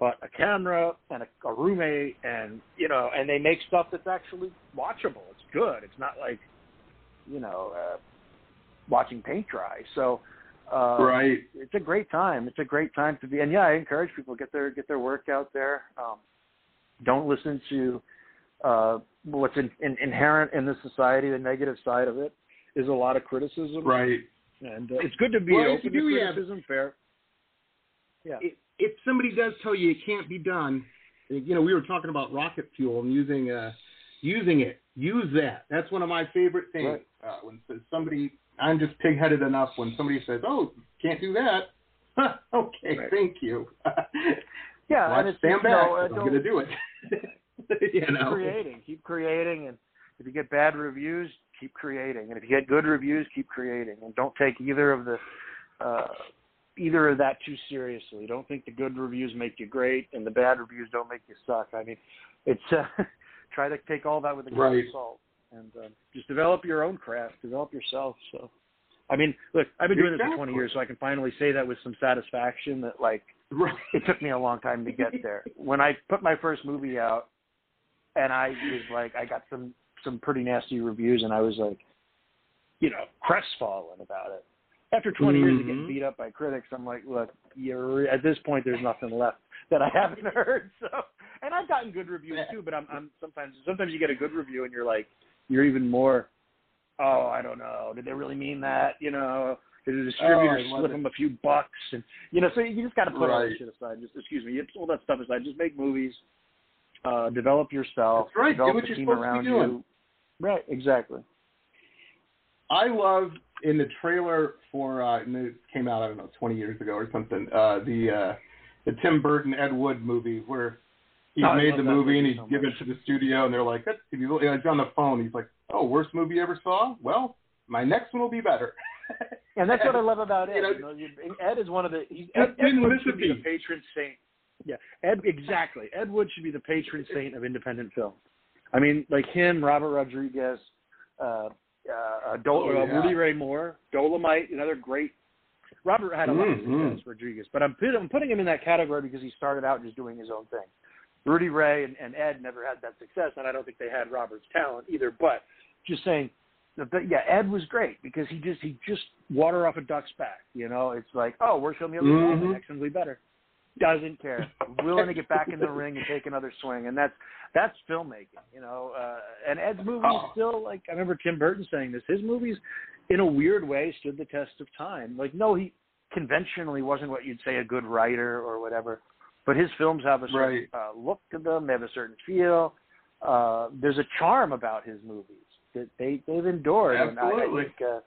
but a camera and a, a roommate, and you know, and they make stuff that's actually watchable. It's good. It's not like, you know, uh, watching paint dry. So. Uh, Right. it's a great time. It's a great time to be, and yeah, I encourage people get their get their work out there. Um, don't listen to uh, what's in, in, inherent in the society. The negative side of it is a lot of criticism, Right. and uh, it's good to be Well, open you to do have- criticism. Fair. Yeah. if, if somebody does tell you it can't be done, you know, we were talking about rocket fuel and using uh, using it. Use that. That's one of my favorite things. Right. Uh, when somebody, I'm just pig-headed enough when somebody says, "Oh, can't do that." okay, Right. thank you. yeah, well, and it's stand you back. I'm going to do it. you keep know. creating, keep creating, and if you get bad reviews, keep creating, and if you get good reviews, keep creating, and don't take either of the uh, either of that too seriously. Don't think the good reviews make you great, and the bad reviews don't make you suck. I mean, it's uh, try to take all that with a grain Right. of salt, and uh, just develop your own craft, develop yourself. So. I mean, look, I've been doing this for 20 years, so I can finally say that with some satisfaction that, like, Right. it took me a long time to get there. when I put my first movie out, and I was like, I got some some pretty nasty reviews, and I was like, you know, crestfallen about it. After 20 years of getting Mhm. beat up by critics, I'm like, look, you're at this point, there's nothing left that I haven't heard. So, and I've gotten good reviews too, but I'm, I'm sometimes sometimes you get a good review, and you're like, you're even more, oh, I don't know, did they really mean that? You know, did the distributor Oh, slip it. them a few bucks? And you know, so you just got to put all that shit aside. Just excuse me, you all that stuff aside. Just make movies, uh, develop yourself, That's right. Develop you're team supposed to be around you. Right, exactly. I love in the trailer for uh, and it came out I don't know 20 years ago or something. Uh, the uh, the Tim Burton Ed Wood movie where he Oh, made the movie and he's so given it to the studio and they're like, "That's if you he's on the phone. He's like, oh, worst movie you ever saw? Well, my next one will be better. And that's what I love about Ed. You know- You know, Ed is one of the he's, Ed, Ed Wood should the be the patron saint. Yeah, Ed exactly. Ed Wood should be the patron saint of independent film. I mean, like him, Robert Rodriguez, uh, uh, Dol- Oh, uh, yeah. Rudy Ray Moore, Dolemite, another great. Robert had a lot of Mhm. success, Rodriguez, but I'm, put, I'm putting him in that category because he started out just doing his own thing. Rudy Ray and, and Ed never had that success, and I don't think they had Robert's talent either. But just saying, that- that- yeah, Ed was great because he just he just water off a duck's back. You know, it's like, oh, we're showing the other. Mhm. Next one's way better. Doesn't care. Willing to get back in the ring and take another swing, and that's that's filmmaking. You know, uh, and Ed's movies Oh. still like I remember Tim Burton saying this. His movies, in a weird way, stood the test of time. Like, no, he conventionally wasn't what you'd say a good writer or whatever, but his films have a certain Right. uh, look to them. They have a certain feel. Uh, there's a charm about his movies that they they've endured. And I, I Absolutely. think, uh,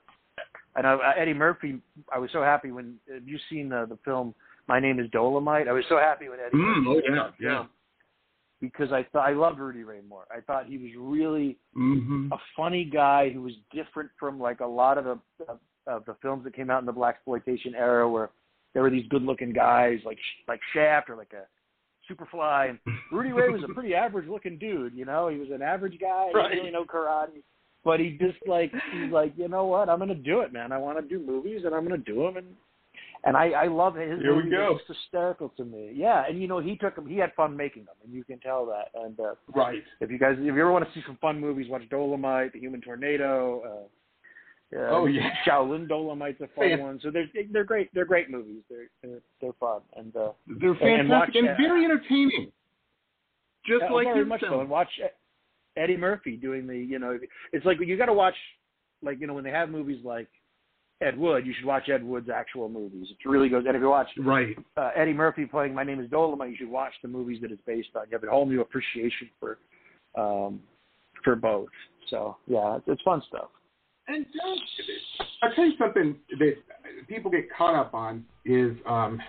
I know uh, Eddie Murphy. I was so happy when have you seen the the film My Name Is Dolemite. I was so happy when Eddie Mm, Murphy oh, yeah, yeah. because I thought I loved Rudy Ray Moore. I thought he was really Mm-hmm. a funny guy who was different from like a lot of the of, of the films that came out in the blaxploitation era, where there were these good-looking guys like like Shaft or like a Superfly, and Rudy Ray was a pretty average-looking dude. You know, he was an average guy. Right. He didn't really know karate, but he just like he's like, you know what? I'm gonna do it, man. I want to do movies, and I'm gonna do them, and and I, I love his Here we movies. just hysterical to me. Yeah, and you know he took them. He had fun making them, and you can tell that. And uh, Right. if you guys, if you ever want to see some fun movies, watch Dolemite, The Human Tornado. Uh, uh, Oh, yeah. Shaolin Dolemite's a fun Fan- one. So they're they're great. They're great movies. They're they're, they're fun. And uh, They're and fantastic and, uh, very entertaining. Just uh, like very his much so. And watch Eddie Murphy doing the. You know, it's like you got to watch, like you know, when they have movies like Ed Wood, you should watch Ed Wood's actual movies. It really goes. And if you watch Right. uh, Eddie Murphy playing My Name Is Dolomite, you should watch the movies that it's based on. You have a whole new appreciation for um, for both. So yeah, it's, it's fun stuff. And I'll tell you something that people get caught up on is, um,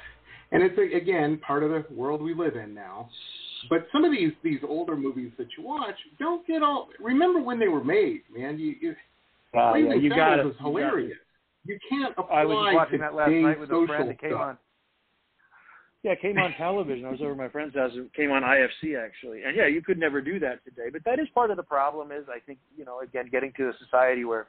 and it's again part of the world we live in now. But some of these these older movies that you watch don't get all. Remember when they were made, man? You, you Uh, yeah, you got it. was hilarious. You can't apply I was watching that last night with a friend. It came stuff. on. Yeah, it came on television. I was over at my friend's house. It came on IFC actually, and yeah, you could never do that today. But that is part of the problem. Is I think you know again getting to a society where,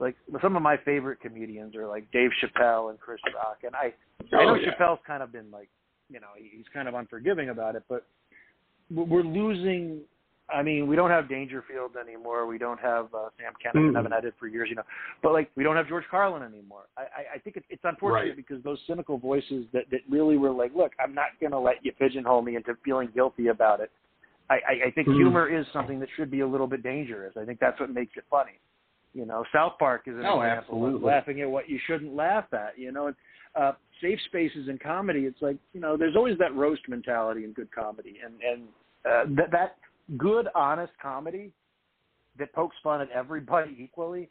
like some of my favorite comedians are like Dave Chappelle and Chris Rock, and I I know Oh, yeah. Chappelle's kind of been like you know he's kind of unforgiving about it, but we're losing. I mean, we don't have Dangerfield anymore. We don't have uh, Sam Kinison. Mm. Haven't had it for years, you know. But like, we don't have George Carlin anymore. I, I, I think it's, it's unfortunate Right. because those cynical voices that that really were like, look, I'm not going to let you pigeonhole me into feeling guilty about it. I, I, I think Mm. humor is something that should be a little bit dangerous. I think that's what makes it funny. You know, South Park is an Oh, example of laughing at what you shouldn't laugh at. You know, and uh, safe spaces in comedy. It's like you know, there's always that roast mentality in good comedy, and and uh, that that good, honest comedy that pokes fun at everybody equally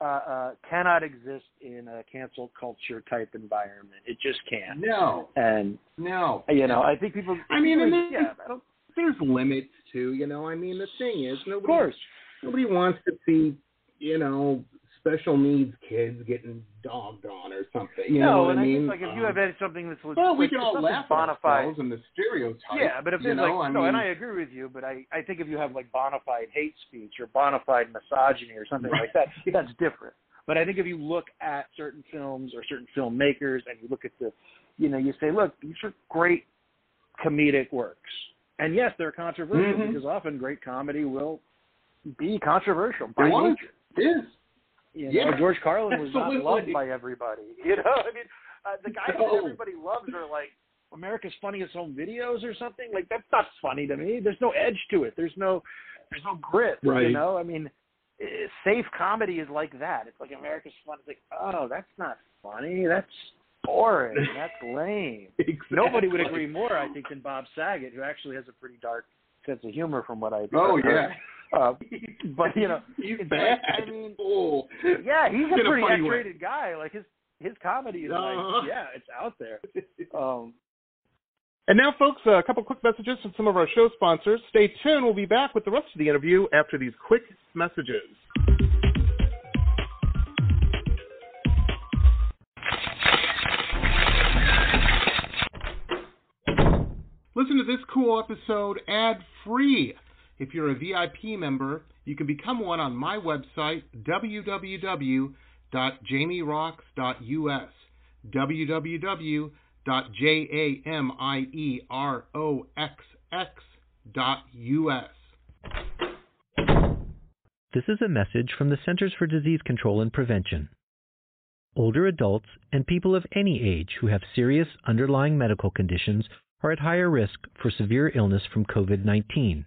uh, uh, cannot exist in a cancel culture type environment. It just can't. No, And no. you know, I think people. I mean, people- there's, yeah, there's limits too. You know, I mean, the thing is, of course. nobody wants to see, you know, special needs kids getting dogged on or something. You know no, what and I I mean? think like if you Um, have any- something that's well, we can all laugh bona at fide, and the stereotypes. Yeah, but if know, like I no, and I agree with you, but I I think if you have like bona fide hate speech or bona fide misogyny or something like that, that's different. But I think if you look at certain films or certain filmmakers and you look at the, you know, you say, look, these are great comedic works, and yes, they're controversial Mhm. because often great comedy will be controversial by was. nature. Yes. You know, Yeah, George Carlin was not loved by everybody. You know, I mean, uh, the guys No. that everybody loves are like America's Funniest Home Videos or something. Like that's not funny to me. There's no edge to it. There's no, there's no grit. Right. You know, I mean, safe comedy is like that. It's like America's Fun. It's like, oh, that's not funny. That's boring. That's lame. Exactly. Nobody would agree more, I think, than Bob Saget, who actually has a pretty dark sense of humor, from what I. Oh yeah. Uh, but you know, he's bad. like, I mean, oh. yeah, he's a a pretty funny way. X-rated guy. Like his his comedy is Uh-huh. like, yeah, it's out there. Um, And now, folks, a couple quick messages from some of our show sponsors. Stay tuned. We'll be back with the rest of the interview after these quick messages. Listen to this cool episode ad free. If you're a VIP member, you can become one on my website, www.jamierocks.us. www.jamieroxx.us. This is a message from the Centers for Disease Control and Prevention. Older adults and people of any age who have serious underlying medical conditions are at higher risk for severe illness from COVID 19.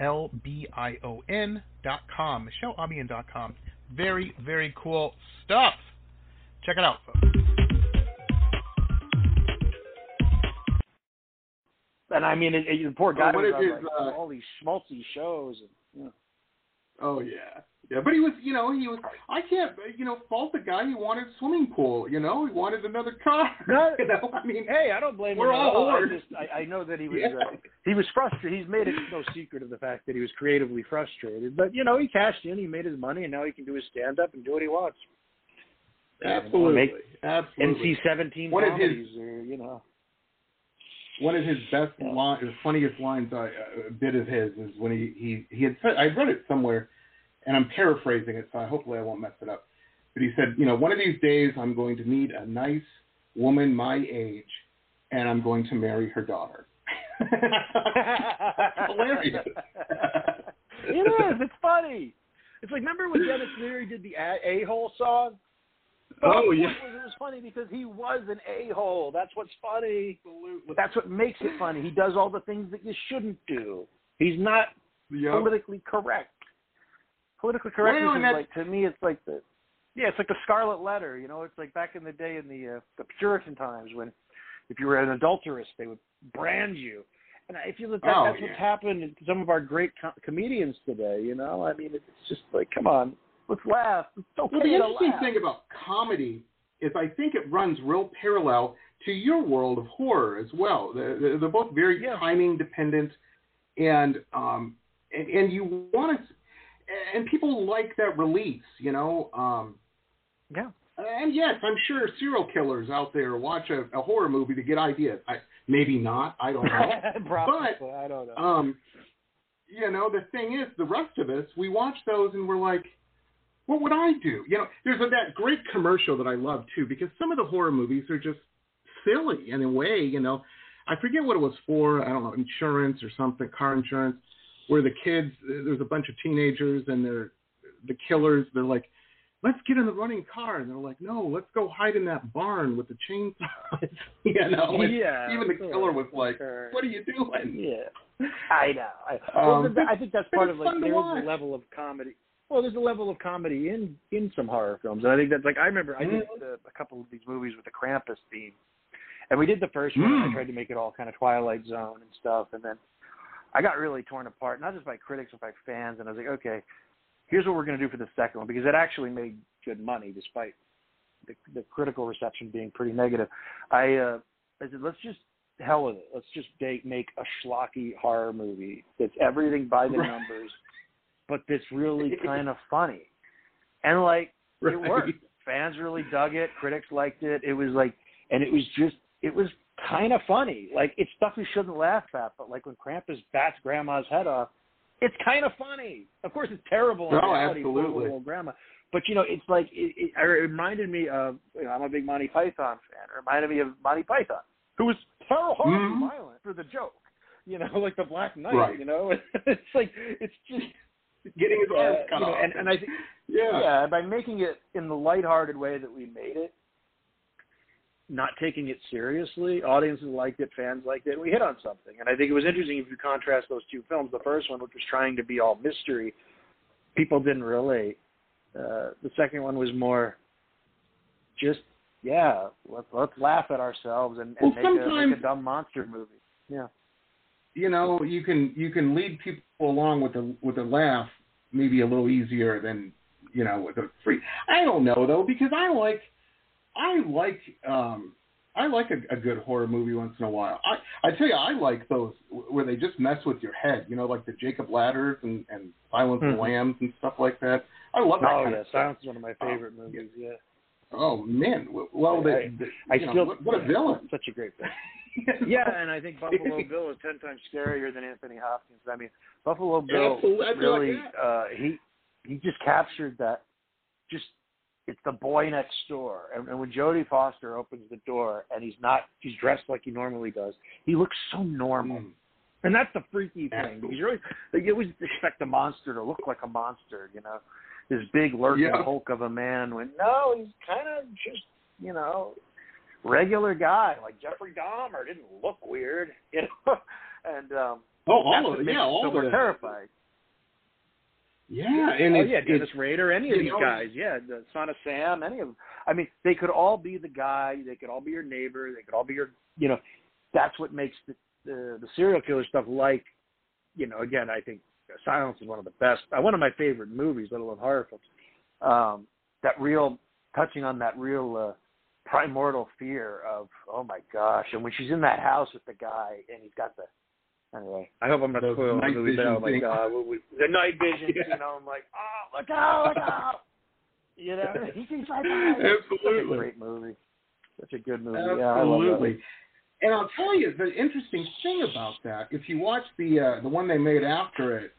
M-I-C-H-E-L-E-A-L-B-I-O-N dot com. MicheleAlbion dot com. Very, very cool stuff. Check it out, folks. And I mean, it, it, the poor guy oh, was on his, like, uh, all these schmaltzy shows. And, you know. Oh yeah, yeah. But he was, you know, he was. I can't, you know, fault the guy. He wanted a swimming pool. You know, he wanted another car. No, you know, I mean, hey, I don't blame we're him. at all. I just, I, I know that he was, Yeah. uh, he was frustrated. He's made it no secret of the fact that he was creatively frustrated. But you know, he cashed in, he made his money, and now he can do his stand up and do what he wants. Absolutely, Make absolutely. NC seventeen One of his- or you know. One of his best Yeah. line, the funniest lines I uh, bit of his is when he he he had said I read it somewhere, and I'm paraphrasing it, so I, hopefully I won't mess it up. But he said, you know, one of these days I'm going to meet a nice woman my age, and I'm going to marry her daughter. Hilarious. it is. It's funny. It's like remember when Denis Leary did the a hole song? Oh, It yeah. it was funny because he was an a hole. That's what's funny. That's what makes it funny. He does all the things that you shouldn't do. He's not Yep. politically correct. Politically correctness Well, is like to me, it's like the yeah, it's like the Scarlet Letter. You know, it's like back in the day in the uh, the Puritan times when if you were an adulteress, they would brand you. And if you look, that, Oh, that's yeah. what's happened to some of our great co- comedians today. You know, I mean, it's just like, come on, let's laugh. It's okay Well, the to interesting laugh. thing about comedy is I think it runs real parallel to your world of horror as well. They're, they're- they're both very Yeah. timing dependent, and um, and, and you want to, and people like that release, you know. Um, yeah. and yes, I'm sure serial killers out there watch a, a horror movie to get ideas. I, maybe not. I don't know. Probably, I don't know. Um, you know, the thing is, the rest of us, we watch those and we're like, what would I do? You know, there's a, that great commercial that I love too, because some of the horror movies are just silly in a way. You know, I forget what it was for. I don't know, insurance or something, car insurance, where the kids, there's a bunch of teenagers and they're the killers. They're like, let's get in the running car, and they're like, no, let's go hide in that barn with the chainsaws. you know, and Yeah, even the killer was like, sure. what are you doing? Yeah, I know. I, Um, well, I think that's part of like there's a level of comedy. Well, there's a level of comedy in in some horror films, and I think that's like I remember I did Mhm. uh, a couple of these movies with the Krampus theme, and we did the first one. and Mm. I tried to make it all kind of Twilight Zone and stuff, and then I got really torn apart, not just by critics but by fans, and I was like, okay, here's what we're going to do for the second one because it actually made good money despite the, the critical reception being pretty negative. I uh, I said let's just hell with it. Let's just make, make a schlocky horror movie that's everything by the Right. numbers, but that's really kind of funny. And like Right. it worked. Fans really dug it. Critics liked it. It was like, and it was just, it was kind of funny. Like it's stuff you shouldn't laugh at, but like when Krampus bats grandma's head off, it's kind of funny. Of course, it's terrible. in reality, absolutely. little grandma. But you know, it's like it, it, it reminded me of. You know, I'm a big Monty Python fan. It reminded me of Monty Python, who was terrible, Mhm. violent for the joke. You know, like the Black Knight. Right. You know, it's like it's just Getting his arms uh, cut you know, off. and, and I think yeah. yeah, by making it in the lighthearted way that we made it, not taking it seriously, audiences liked it, fans liked it, we hit on something. And I think it was interesting if you contrast those two films. The first one, which was trying to be all mystery, people didn't relate. Uh, the second one was more just, yeah, let's let's laugh at ourselves and, and Well, make, a, make a dumb monster movie. Yeah. you know, you can you can lead people along with a with a laugh maybe a little easier than you know with a free. I don't know though because I like I like um I like a, a good horror movie once in a while. I I tell you I like those where they just mess with your head. You know, like the Jacob Ladders and and Silence of the Mhm. Lambs and stuff like that. I love that Oh kind yeah, of. Silence is one of my favorite movies. Yeah. Oh man, well the, I- the, I know, still what, what a villain. Such a great villain. Yeah, and I think Buffalo Bill is ten times scarier than Anthony Hopkins. I mean, Buffalo Bill Absolutely, I feel like really uh he he just captured that just it's the boy next door. And, and when Jodie Foster opens the door and he's not he's dressed like he normally does, he looks so normal. Mm. And that's the freaky thing. Because you always like, you always expect a monster to look like a monster, you know. This big lurking Yeah. hulk of a man when no, he's kinda just, you know, regular guy, like Jeffrey Dahmer didn't look weird, you know. and um Oh, all of yeah, all so of we're terrified. Yeah, and oh yeah, Dennis Rader, any of these know, guys, yeah, the Son of Sam, any of them. I mean, they could all be the guy. They could all be your neighbor. They could all be your, you know, that's what makes the the, the serial killer stuff like, you know, again, I think Silence is one of the best, uh, one of my favorite movies, let alone horror films. Um, that real touching on that real uh, primordial fear of, oh my gosh, and when she's in that house with the guy and he's got the Anyway, I hope I'm not Those spoiling the night movie, but vision oh my thing. god, we, we, the night vision, Yeah. you know, I'm like, oh, look out, look out, you know, he sees right behind you. Such a Absolutely. great movie, such a good movie. Yeah, I love. Absolutely. And I'll tell you the interesting thing about that. If you watch the uh, the one they made after it,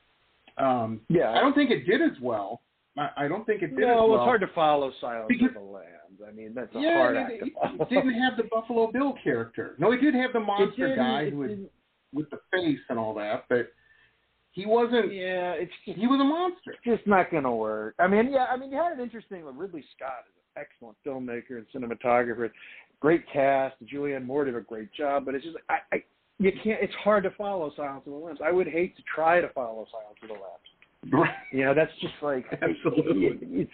um, Yeah. I don't think it did as well. I, I don't think it did as No, well. it's hard to follow Silence Because- of the Lambs. I mean, that's a yeah, hard it, act to it, follow. it didn't have the Buffalo Bill character. No, it did have the monster guy who was didn't. With the face and all that, but he wasn't. Yeah, it's just He was a monster. just not going to work. I mean, yeah, I mean, you had an interesting. Ridley Scott is an excellent filmmaker and cinematographer, great cast. Julianne Moore did a great job, but it's just I, I you can't. It's hard to follow Silence of the Lambs. I would hate to try to follow Silence of the Lambs. Right. You know, that's just like Absolutely. it- it's.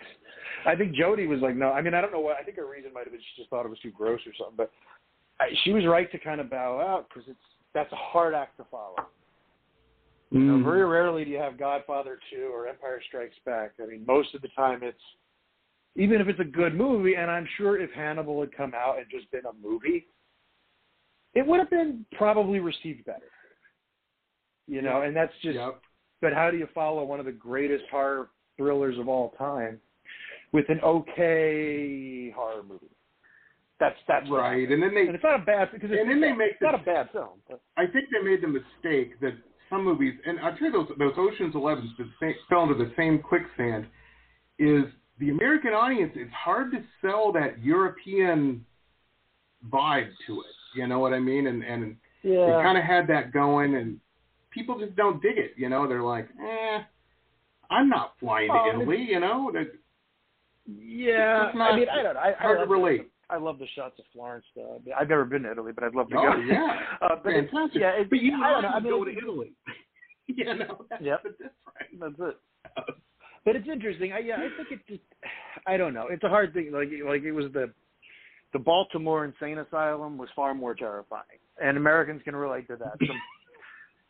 I think Jodie was like, no. I mean, I don't know what. I think her reason might have been she just thought it was too gross or something. But I, she was right to kind of bow out because it's that's a hard act to follow. You know, Mm. very rarely do you have Godfather 2 or Empire Strikes Back. I mean, most of the time it's even if it's a good movie, and I'm sure if Hannibal had come out and just been a movie, it would have been probably received better. You know, and that's just. Yep. But how do you follow one of the greatest horror thrillers of all time with an okay horror movie? That's that's Right, and then they and it's not a bad because it's, and then they make it's not a bad film. But I think they made the mistake that some movies, and I'll tell you those those Ocean's Eleven that fell into the same quicksand, is the American audience. It's hard to sell that European vibe to it. You know what I mean? And and yeah, they kind of had that going, and people just don't dig it. You know, they're like, eh, I'm not flying to Oh, and Italy. You know, that Yeah, not I mean, I don't know. I, hard I to relate. The, I love the shots of Florence. Though. I've never been to Italy, but I'd love to Oh, go. yeah. uh, but fantastic. yeah, but you I don't know. I mean, go to Italy. you know, that's Yep. the difference. That's it. But it's interesting. I, yeah, I think it just. I don't know. It's a hard thing. Like like it was the the Baltimore insane asylum was far more terrifying, and Americans can relate to that. Some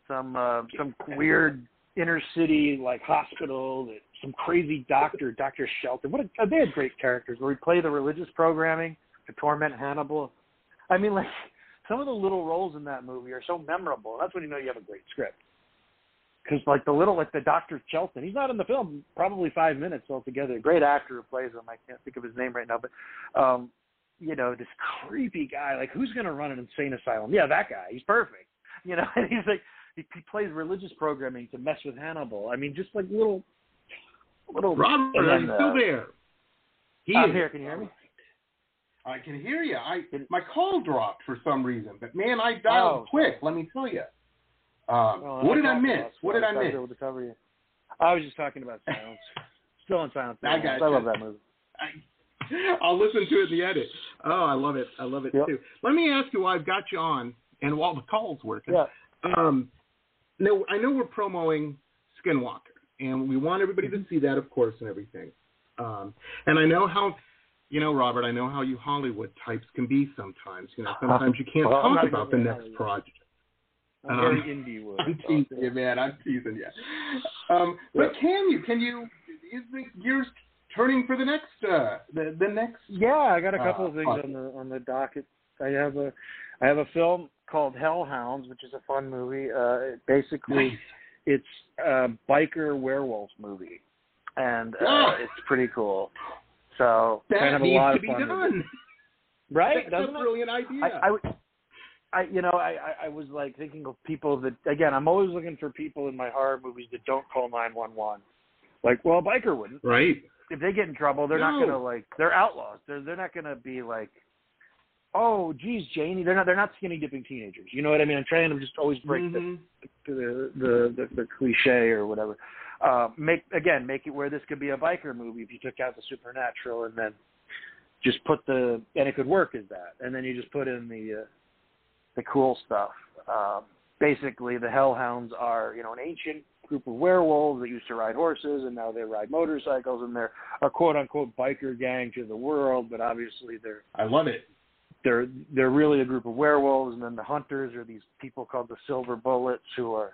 some uh, some weird inner city like hospital that some crazy doctor, Doctor Shelton. What a, they had great characters where he play the religious programming to torment Hannibal. I mean, like some of the little roles in that movie are so memorable. That's when you know you have a great script. Because like the little like the Doctor Shelton, he's not in the film probably five minutes altogether. Great actor who plays him. I can't think of his name right now, but um, you know this creepy guy. Like who's going to run an insane asylum? Yeah, that guy. He's perfect. You know, and he's like he, he plays religious programming to mess with Hannibal. I mean, just like little little. Robert, are you still uh, there? He I'm is. here. Can you hear me? I can hear you. I my call dropped for some reason, but man, I dialed Oh, quick. Let me tell you. Um, Oh, what did I miss? What did I miss? able to cover you. I was just talking about silence. Still in silence. I got I love that movie. I'll listen to it in the edit. Oh, I love it. I love it Yep. too. Let me ask you while I've got you on and while the call's working. Yeah. Um, now, I know we're promoting Skinwalker, and we want everybody Mm-hmm. to see that, of course, and everything. Um, and I know how, you know, Robert, I know how you Hollywood types can be sometimes. You know, sometimes you can't Well, talk about the next Hollywood. project. I'm Um, very indie wood. I'm teasing you, man. I'm teasing you. Um, but can you? Can you? Is the gears turning for the next? Uh, the the next? Yeah, I got a couple Uh, of things fun. on the on the docket. I have a I have a film called Hellhounds, which is a fun movie. Uh, basically, Nice. it's a biker werewolf movie, and uh, Ah. it's pretty cool. So That kind of a needs lot to be done. right? That's Doesn't a it? brilliant idea. I, I, would- I, you know, I, I, I was like thinking of people that again. I'm always looking for people in my horror movies that don't call 911. Like, well, a biker wouldn't. right. If they get in trouble, they're not gonna like. They're outlaws. They're they're not gonna be like, oh, geez, Janie. They're not. They're not skinny dipping teenagers. You know what I mean? I'm trying to just always break Mhm. the, the, the the the cliche or whatever. Uh, make again, make it where this could be a biker movie if you took out the supernatural and then just put the and it could work as that, and then you just put in the uh, the cool stuff. Um, basically, the Hellhounds are you know an ancient group of werewolves that used to ride horses and now they ride motorcycles and they're a quote unquote biker gang to the world, but obviously they're I love it. they're they're really a group of werewolves, and then the hunters are these people called the Silver Bullets, who are,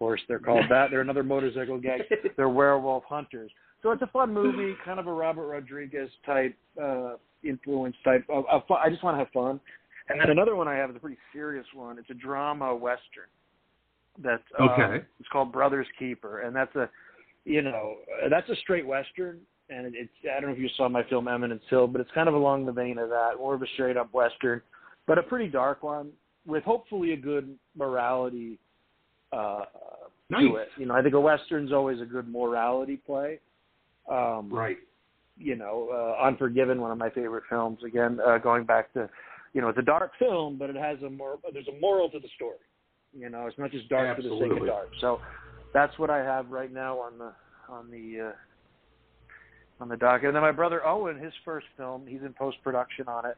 course, they're called that. They're another motorcycle gang. They're werewolf hunters. So it's a fun movie, kind of a Robert Rodriguez type uh, influence type. Of, of fun. I just want to have fun. And then another one I have is a pretty serious one. It's a drama western. That's uh, Okay. It's called Brothers Keeper, and that's a, you know, uh, that's a straight western and it's I don't know if you saw my film Eminence Hill, but it's kind of along the vein of that, more of a straight up western, but a pretty dark one with hopefully a good morality uh, Nice. to it. You know, I think a western's always a good morality play. Um, Right. you know, uh, Unforgiven, one of my favorite films. Again, uh, going back to, you know, it's a dark film, but it has a more there's a moral to the story. You know, it's not just dark for the sake of dark. So that's what I have right now on the on the uh, on the docket. And then my brother Owen, his first film, he's in post production on it.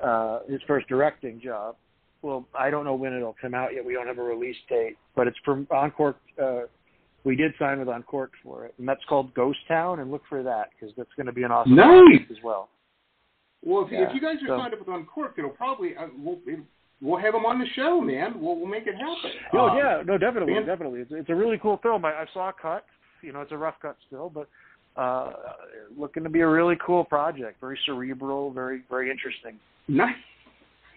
Uh, his first directing job. Well, I don't know when it'll come out yet. We don't have a release date, but it's from Encore. Uh, we did sign with Encore for it, and that's called Ghost Town. And look for that because that's going to be an awesome Nice. project as well. Well, if, Yeah, if you guys are so- signed up with Uncorked, it'll probably uh, we'll it, we'll have them on the show, man. We'll we'll make it happen. Oh Um, yeah, no, definitely, fan- definitely. It's, it's a really cool film. I, I saw a cut. You know, it's a rough cut still, but uh, looking to be a really cool project. Very cerebral, very very interesting. Nice.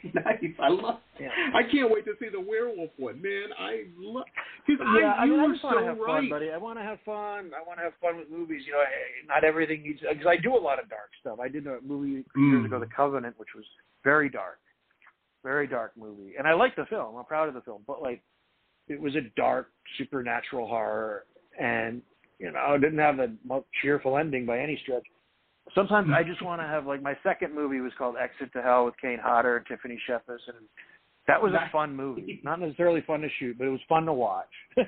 Nice. I love. Yeah. I can't wait to see the werewolf one, man. I love. Yeah, I, I you mean, I just want so to have right. fun, buddy. I want to have fun. I want to have fun with movies. You know, hey, not everything needs because I do a lot of dark stuff. I did a movie few years Mm. ago, The Covenant, which was very dark, very dark movie, and I liked the film. I'm proud of the film, but like, it was a dark supernatural horror, and you know, it didn't have a cheerful ending by any stretch. Sometimes I just want to have like my second movie was called Exit to Hell with Kane Hodder and Tiffany Shepis, and that was a fun movie. Not necessarily fun to shoot, but it was fun to watch. uh,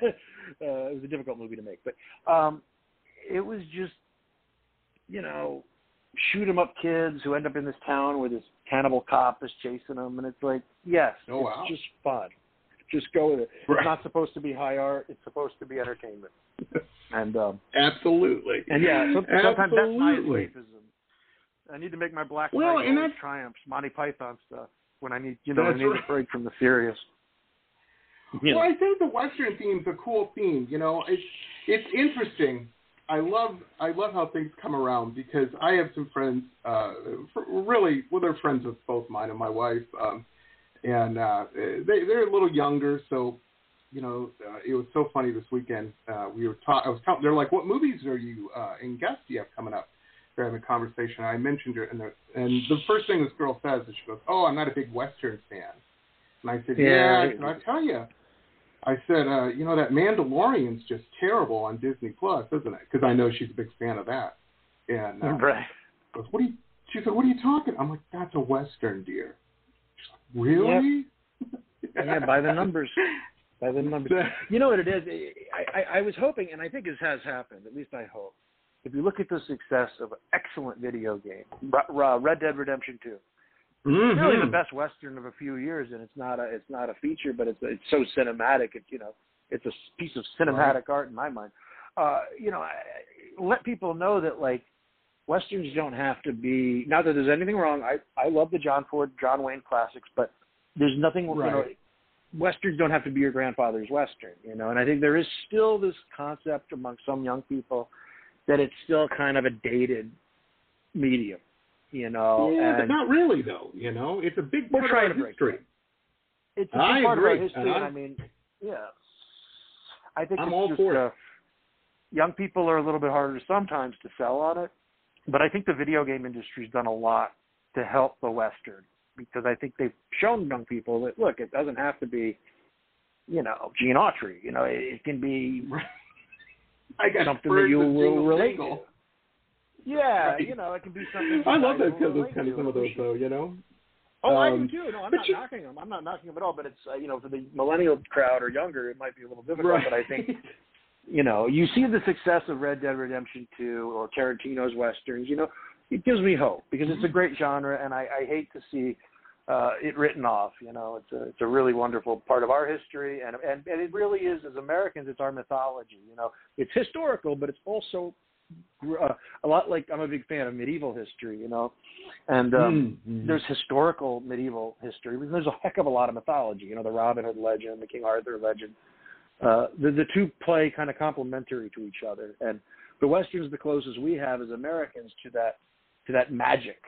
it was a difficult movie to make, but um, it was just, you know, shoot 'em up kids who end up in this town where this cannibal cop is chasing them, and it's like, yes, Oh, it's just fun. Just go with it. Right. It's not supposed to be high art. It's supposed to be entertainment. And um, Absolutely. and yeah, so, sometimes that's my Absolutely. escapism. I need to make my Black Well, and that's- triumphs, Monty Python stuff when I need, you know, I need right. a break from the serious. You Well. I think the Western theme's a cool theme. You know, it's it's interesting I love I love how things come around because I have some friends, uh, really, well, they're friends with both mine and my wife, um, and uh, they they're a little younger, so you know, uh, it was so funny this weekend. Uh, we were talking. I was talking. They're like, "What movies are you uh, and guests do you have coming up?" They're having a conversation. I mentioned it, and the and the first thing this girl says is she goes, "Oh, I'm not a big Western fan." And I said, "Yeah." Yeah. I, said, I tell you, I said, uh, you know, that Mandalorian's just terrible on Disney Plus, isn't it? Because I know she's a big fan of that. And uh, right. goes, "What are you?" She said, "What are you talking?" I'm like, "That's a Western, dear." She's like, "Really?" yeah, by the numbers. By the numbers. You know what it is? I, I, I was hoping, and I think this has happened. At least I hope. If you look at the success of an excellent video game, Red Dead Redemption 2, Mhm. really the best western of a few years, and it's not a it's not a feature, but it's it's so cinematic. It's you know it's a piece of cinematic art in my mind. Uh, you know, I, let people know that like westerns don't have to be. Not that there's anything wrong. I I love the John Ford, John Wayne classics, but there's nothing. You know, Right. Westerns don't have to be your grandfather's western. You know, and I think there is still this concept among some young people that it's still kind of a dated medium. You know, yeah, but not really though. You know, it's a big We're part trying of to our break history. it's a I big part agree, of our history, and and, I mean, yeah, I think I'm it's all just, for it. uh, young people are a little bit harder sometimes to sell on it, but I think the video game industry's done a lot to help the Western because I think they've shown young people that look, it doesn't have to be, you know, Gene Autry. You know, it, it can be I something that you will relate to. Yeah, Right. you know, it can be something. I love that those you kind of those kind of some of those though. You know. Oh, I Um, do too. No, I'm not you- knocking them. I'm not knocking them at all. But it's uh, you know for the millennial crowd or younger, it might be a little difficult. Right. But I think you know you see the success of Red Dead Redemption 2 or Tarantino's westerns. You know, it gives me hope because it's a great genre, and I, I hate to see uh, it written off. You know, it's a it's a really wonderful part of our history, and and and it really is as Americans, it's our mythology. You know, it's historical, but it's also uh, a lot like I'm a big fan of medieval history. You know, and um, Mhm. there's historical medieval history. but There's a heck of a lot of mythology. You know, the Robin Hood legend, the King Arthur legend. Uh, the the two play kind of complementary to each other, and the westerns the closest we have as Americans to that to that magic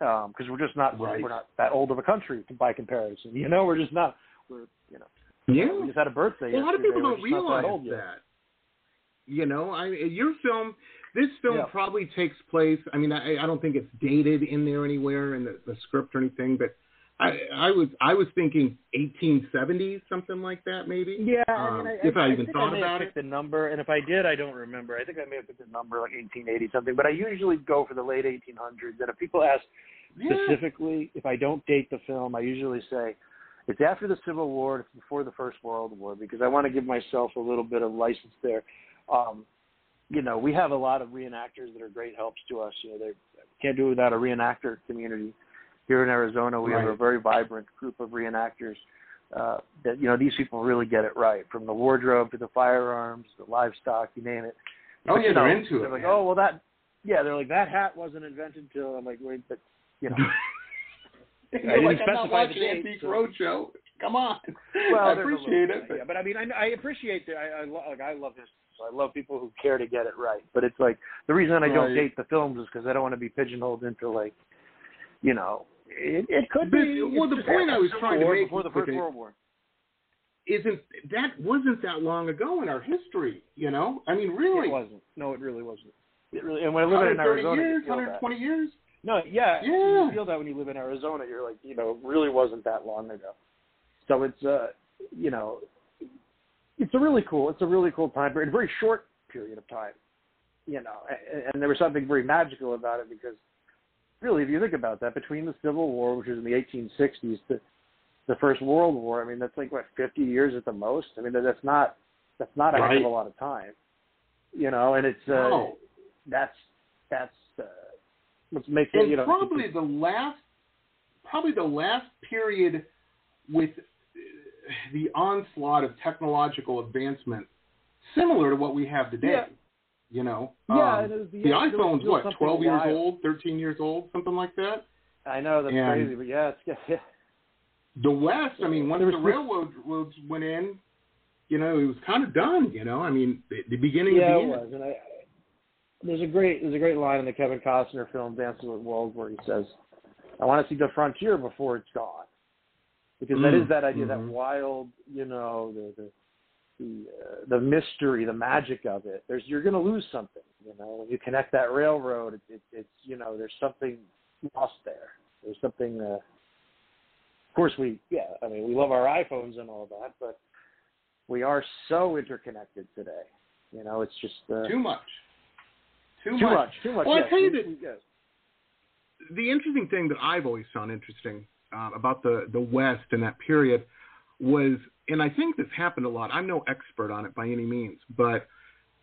um, because we're just not Right. we're not that old of a country by comparison. You know, we're just not we're you know Yeah. we just had a birthday. Well, a lot of people don't realize that. That. You know, I your film, this film Yeah. probably takes place. I mean, I, I don't think it's dated in there anywhere in the, the script or anything, but I, I was I was thinking 1870s, something like that, maybe. Yeah, I Um, mean, I, if I, even think thought I may about have it. the number, and if I did, I don't remember. I think I may have picked the number like 1880 something, but I usually go for the late 1800s. And if people ask Yeah. specifically, if I don't date the film, I usually say it's after the Civil War, it's before the First World War, because I want to give myself a little bit of license there. Um, you know, we have a lot of reenactors that are great helps to us. You know, they can't do it without a reenactor community. Here in Arizona, we have a very vibrant group of reenactors uh, that you know these people really get it right, from the wardrobe to the firearms, the livestock, you name it. Oh, But, yeah, you they're know, into it, They're like, man. oh well, that yeah, they're like that hat wasn't invented till I'm like, wait, but you know, You're didn't like, I'm not specify the watching date, Antique so- Roadshow. Come on. well, I there's a little appreciate it. But yeah, but I mean, I, I appreciate that. I, I lo- like I love history, so I love people who care to get it right. But it's like the reason I don't Right. date the films is because I don't want to be pigeonholed into like, you know, it, it could But- be. well, the point I was trying to make before the First it- World War. isn't that wasn't that long ago in our history? You know, I mean, really, It wasn't. No, it really wasn't. It really, and when I live in Arizona, years, you feel 120 years. No, yeah, Yeah. you feel that when you live in Arizona. You're like, you know, it really wasn't that long ago. So it's, uh, you know, it's a really cool. It's a really cool time period, a very short period of time. You know, and, and there was something very magical about it because, really, if you think about that, between the Civil War, which was in the 1860s, to the First World War, I mean, that's like what 50 years at the most. I mean, that's not that's not a heck of a lot of time. You know, and it's uh, No. that's that's uh, what's makes it you know probably the last, probably the last period with uh, the onslaught of technological advancement, similar to what we have today. Yeah. You know, Yeah, um, and it was the- the it was iPhone's what, 12 years wild. old, 13 years old, something like that. I know that's and- crazy, but yeah, it's yeah. The West, I mean, once the was this- railroad roads went in, you know, it was kind of done. You know, I mean, the, the beginning yeah, of it the end. was, and I there's a great there's a great line in the Kevin Costner film Dances with Wolves where he says, "I want to see the frontier before it's gone," because mm, that is that idea, mm-hmm. that wild, you know, the the the, uh, the mystery, the magic of it. There's you're going to lose something, you know, when you connect that railroad. It, it, it's you know, there's something lost there. There's something. Uh, of course, we yeah, I mean, we love our iPhones and all that, but we are so interconnected today. You know, it's just uh, too much. Too, too much. much. Too much. Well, yes. I tell you that yes. the interesting thing that I've always found interesting uh, about the the West in that period was, and I think this happened a lot. I'm no expert on it by any means, but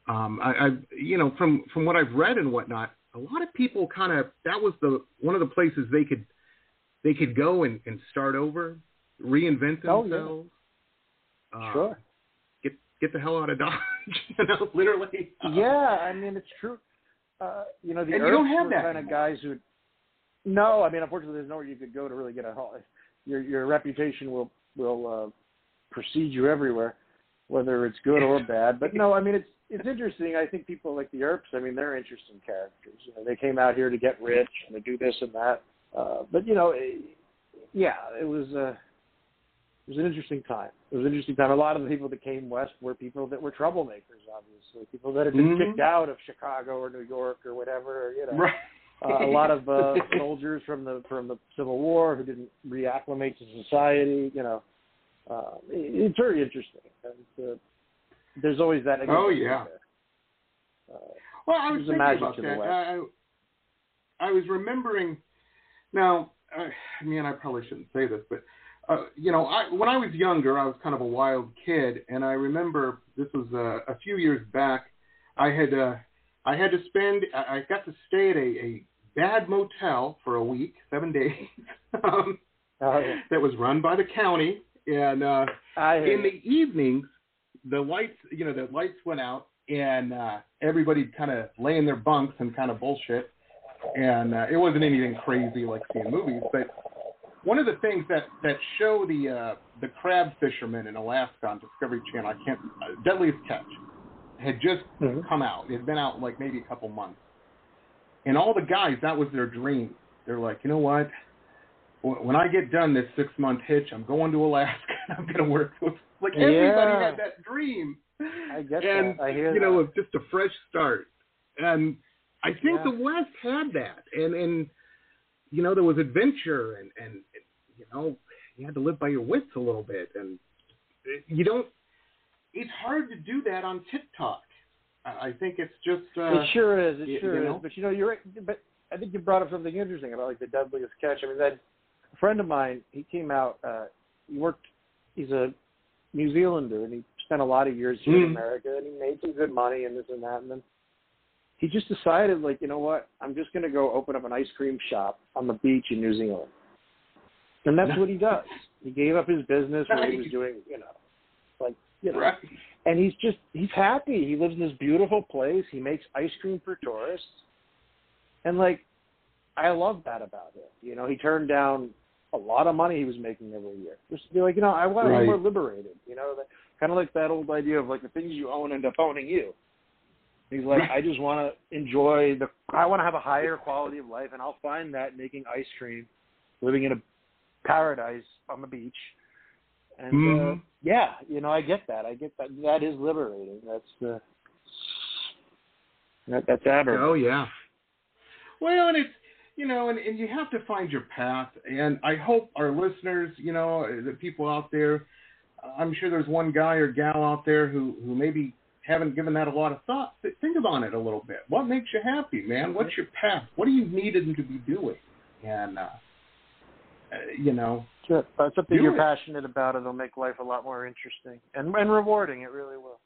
um, I, I've you know from from what I've read and whatnot, a lot of people kind of that was the one of the places they could they could go and, and start over, reinvent themselves. Oh, yeah. uh, sure. Get get the hell out of Dodge, you know, literally. Yeah, I mean it's true. Uh, you know, the and you don't have that kind of guys who. No, I mean, unfortunately, there's nowhere you could go to really get a your your reputation will will you everywhere, whether it's good or bad. But no, I mean, it's it's interesting. I think people like the Earps. I mean, they're interesting characters. You know, they came out here to get rich and to do this and that. Uh, but you know, it, yeah, it was. Uh, it was an interesting time. It was an interesting time. A lot of the people that came west were people that were troublemakers, obviously, people that had been mm-hmm. kicked out of Chicago or New York or whatever. You know, right. uh, a lot of uh, soldiers from the from the Civil War who didn't reacclimate to society. You know, uh, it, it's very interesting. And, uh, there's always that. Oh yeah. Uh, well, I was thinking about that. I, I was remembering. Now, I mean, I probably shouldn't say this, but uh, you know, I, when I was younger, I was kind of a wild kid, and I remember this was uh, a few years back. I had uh, I had to spend I, I got to stay at a, a bad motel for a week, seven days, um, oh, yeah. that was run by the county, and uh, in the evenings, the lights you know the lights went out, and uh, everybody kind of lay in their bunks and kind of bullshit, and uh, it wasn't anything crazy like seeing movies, but one of the things that that show the uh, the crab fishermen in Alaska on Discovery Channel, I can't uh, Deadliest Catch, had just mm-hmm. come out. It had been out like maybe a couple months, and all the guys that was their dream. They're like, you know what? When I get done this six month hitch, I'm going to Alaska. and I'm going to work with like everybody yeah. had that dream. I get and, that. I hear you know, that. of just a fresh start. And I think Yeah. the West had that, and and you know there was adventure and and you know you had to live by your wits a little bit, and you don't. It's hard to do that on TikTok. I I think it's just. Uh, it sure is. It sure you know? is. But you know, you're right. But I think you brought up something interesting about like the deadliest catch. I mean, that a friend of mine, he came out. uh He worked. He's a New Zealander, and he spent a lot of years here in Mhm. America, and he made some good money and this and that, and then he just decided, like, you know what? I'm just going to go open up an ice cream shop on the beach in New Zealand, and that's what he does. He gave up his business where he was doing, you know, like, you know, Right. and he's just he's happy. He lives in this beautiful place. He makes ice cream for tourists, and like I love that about him. You know, he turned down a lot of money he was making every year just to be like, you know, I want to Right. be more liberated. You know, that, kind of like that old idea of like the things you own end up owning you. He's like. I just want to enjoy the. I want to have a higher quality of life, and I'll find that making ice cream, living in a paradise on the beach. And uh, Mhm. yeah, you know, I get that. I get that. That is liberating. That's the. That, that's. Oh yeah. Well, and it's you know, and, and you have to find your path. And I hope our listeners, you know, the people out there, I'm sure there's one guy or gal out there who who maybe haven't given that a lot of thought. Th- Think about it a little bit. What makes you happy, man? What's your path? What do you need them to be doing? And uh, uh, you know, Sure. Something you're it. passionate about, it'll make life a lot more interesting and and rewarding. It really will.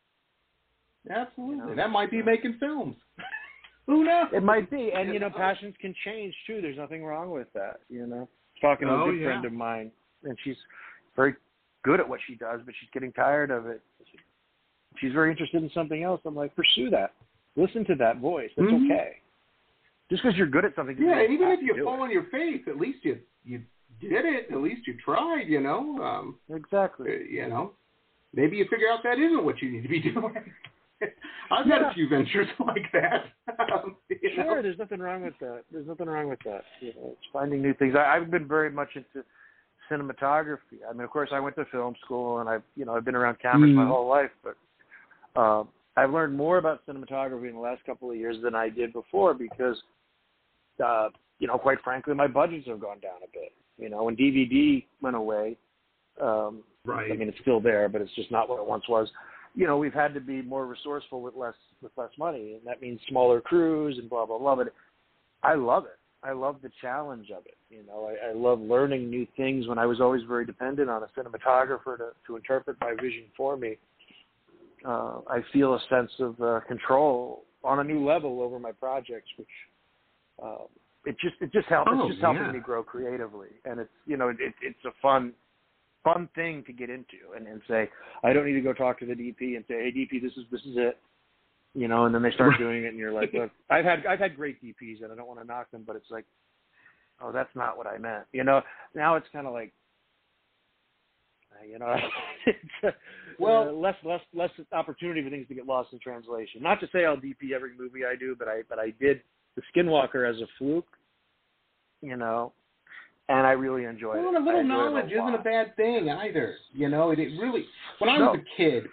absolutely, You know, that might be making films. Who knows? It might be, and you know, passions can change too. There's nothing wrong with that. You know, talking to Oh, a good yeah. friend of mine, and she's very good at what she does, but she's getting tired of it. She's very interested in something else. I'm like, pursue that. Listen to that voice. That's Mhm. okay. Just because you're good at something, Yeah, and even if you fall it. on your face, at least you you did it. At least you tried. You know, um, exactly. uh, you know, maybe you figure out that isn't what you need to be doing. I've had a few ventures like that. Um, you know? Sure, there's nothing wrong with that. There's nothing wrong with that. You know, it's finding new things. I, I've been very much into cinematography. I mean, of course, I went to film school, and I've you know I've been around cameras my Mhm. whole life, but um, I've learned more about cinematography in the last couple of years than I did before because, uh, you know, quite frankly, my budgets have gone down a bit. You know, when DVD went away, um, Right. I mean, it's still there, but it's just not what it once was. You know, we've had to be more resourceful with less with less money, and that means smaller crews and blah blah blah. But I love it. I love the challenge of it. You know, I, I love learning new things. When I was always very dependent on a cinematographer to to interpret my vision for me, uh, I feel a sense of uh, control on a new level over my projects, which uh, it just it just helps. Oh, it's just helping yeah. me grow creatively, and it's you know it, it's a fun fun thing to get into and, and say I don't need to go talk to the DP and say hey DP this is this is it. You know and then they start doing it and you're like look I've had I've had great DPs and I don't want to knock them but it's like oh that's not what I meant. You know now it's kind of like uh, you know it's uh, Well- uh, less less less opportunity for things to get lost in translation. Not to say I'll DP every movie I do but I but I did the Skinwalker as a fluke you know and I really enjoy Well, it. a little I enjoy it knowledge lot. isn't a bad thing either. You know, it, it really. When I was No. a kid,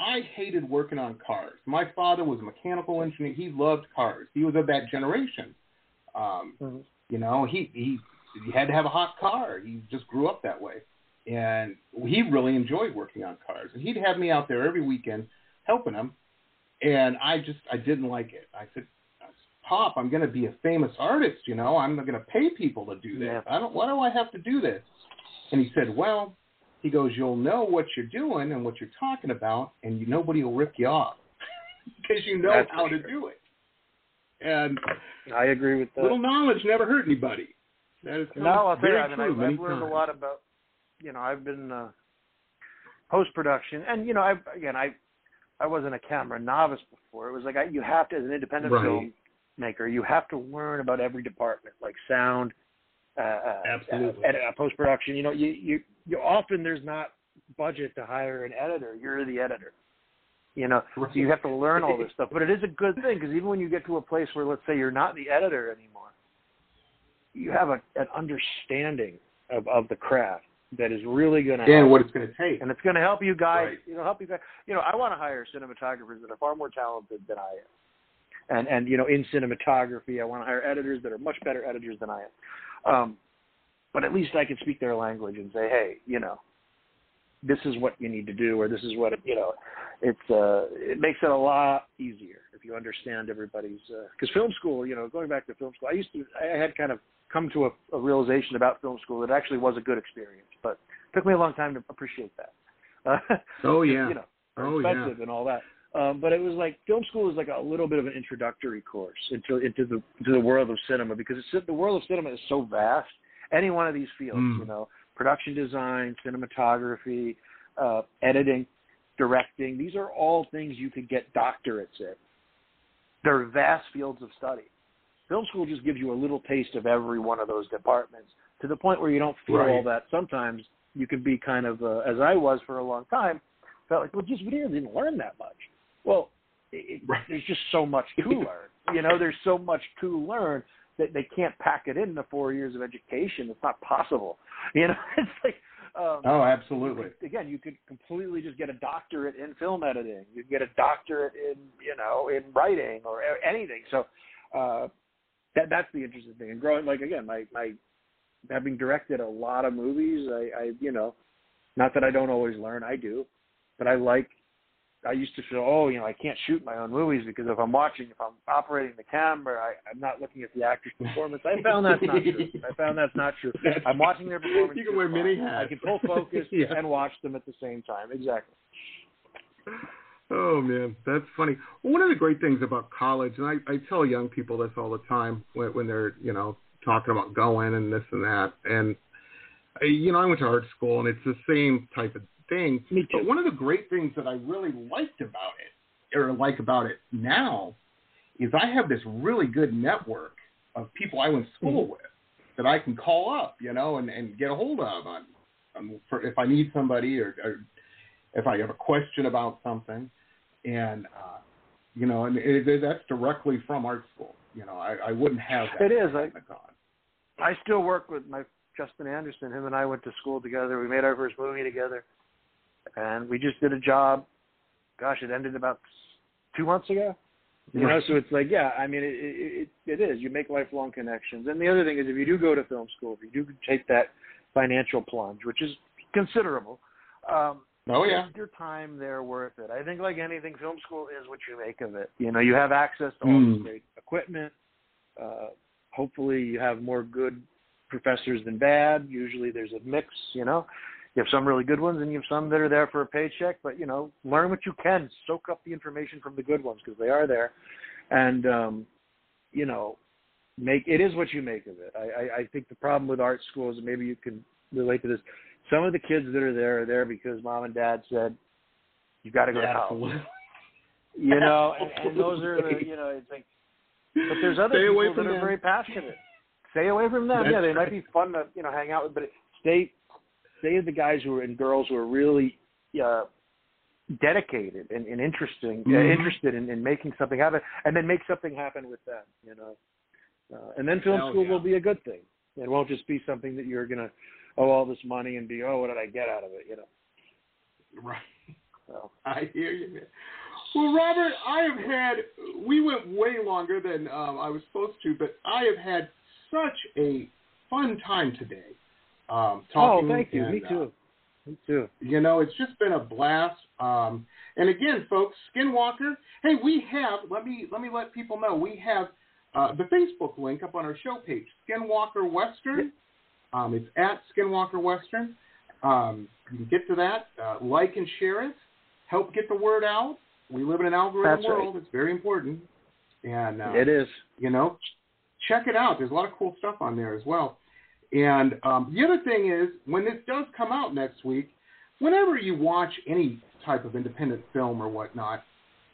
I hated working on cars. My father was a mechanical engineer. He loved cars. He was of that generation. Um, Mhm. You know, he he he had to have a hot car. He just grew up that way, and he really enjoyed working on cars. And he'd have me out there every weekend helping him, and I just I didn't like it. I said, Pop, I'm going to be a famous artist. You know, I'm going to pay people to do this. I don't. Why do I have to do this? And he said, Well, he goes, you'll know what you're doing and what you're talking about, and you, nobody will rip you off because you know That's how to do it. And I agree with that. little knowledge never hurt anybody. That is No, I'll tell you, very I mean, true I've, I've learned a lot about, you know, I've been uh, post production, and you know, I again, I I wasn't a camera novice before. It was like I, you have to, as an independent Right. Filmmaker, you have to learn about every department, like sound, uh, uh, Absolutely. uh, uh, post production. You know, you you you often there's not budget to hire an editor. You're the editor. You know, so you have to learn all this stuff. But it is a good thing because even when you get to a place where, let's say, you're not the editor anymore, you have a, an understanding of, of the craft that is really going to and what it's going to take. and it's going to help you guys. Right. You know, help you guys. You know, I want to hire cinematographers that are far more talented than I am, and and you know, in cinematography, I want to hire editors that are much better editors than I am. Um, but at least I can speak their language and say, hey, you know, this is what you need to do, or this is what you know. It's uh, it makes it a lot easier if you understand everybody's. Because film school, you know, going back to film school, I used to, I had kind of come to a, a realization about film school that it actually was a good experience, but it took me a long time to appreciate that. Uh, Oh yeah. you know, Oh, yeah. and all that. Um, but it was like film school is like a little bit of an introductory course into into the into the world of cinema because it's, the world of cinema is so vast. Any one of these fields, Mm. you know, production design, cinematography, uh, editing, directing, these are all things you could get doctorates in. They're vast fields of study. Film school just gives you a little taste of every one of those departments to the point where you don't feel Right. all that. Sometimes you can be kind of, uh, as I was for a long time, felt like, well, just we didn't didn't learn that much. Well, it, Right. there's just so much to learn. You know, there's so much to learn that they can't pack it in the four years of education. It's not possible. You know, it's like. Um, Oh, absolutely. again, you could completely just get a doctorate in film editing. You can get a doctorate in, you know, in writing or anything. So uh, that that's the interesting thing. And growing, like again, my my having directed a lot of movies, I, I you know, not that I don't always learn, I do, but I like. I used to feel, oh, you know, I can't shoot my own movies because if I'm watching, if I'm operating the camera, I, I'm not looking at the actor's performance. I found that's not true. I found that's not true. I'm watching their performance. You can wear many I can pull focus Yeah. and watch them at the same time. Exactly. Oh man, that's funny. One of the great things about college, and I, I tell young people this all the time when, when they're you know talking about going and this and that, and you know I went to art school and it's the same type of thing. Me too. But one of the great things that I really liked about it, or like about it now, is I have this really good network of people I went to school with that I can call up, you know, and, and get a hold of on, on for if I need somebody or, or if I have a question about something. and uh, you know, and it, it, that's directly from art school. You know, I, I wouldn't have that. It is. I. I still work with my Justin Anderson. Him and I went to school together. We made our first movie together, and we just did a job. Gosh, it ended about two months ago. You know, so it's like, yeah, I mean, it, it it is. You make lifelong connections, and the other thing is, if you do go to film school, if you do take that financial plunge, which is considerable, um, oh yeah, your time there worth it. I think, like anything, film school is what you make of it. You know, you have access to all Mm. this great equipment. Uh, hopefully, you have more good professors than bad. Usually, there's a mix. You know, you have some really good ones, and you have some that are there for a paycheck. But you know, learn what you can. Soak up the information from the good ones because they are there, and um, you know, make it is what you make of it. I, I, I think the problem with art schools, and maybe you can relate to this. Some of the kids that are there are there because mom and dad said, "You got to go to college." You know, and, and those are the you know, it's like. But there's other Stay people that are very passionate. Stay away from them. That's yeah, they might be fun to you know hang out with, but stay stay with the guys who are and girls who are really uh, dedicated and, and interesting, uh, Mhm. interested in, in making something happen, and then make something happen with them. You know, uh, and then film Hell school yeah. will be a good thing. It won't just be something that you're gonna owe all this money and be oh what did I get out of it? You know. Right. So. I hear you, man. Well, Robert, I have had. We went way longer than um, I was supposed to, but I have had such a fun time today. Um, talking oh, thank you. and, Me uh, too. Me too. you know, it's just been a blast. Um, and again, folks, Skinwalker. Hey, we have. Let me let me let people know we have uh, the Facebook link up on our show page. Skinwalker Western. Um, it's at Skinwalker Western. Um, you can get to that. Uh, like and share it. Help get the word out. We live in an algorithm That's right. world. It's very important. And uh, it is. you know, check it out. There's a lot of cool stuff on there as well. And um, the other thing is, when this does come out next week, whenever you watch any type of independent film or whatnot,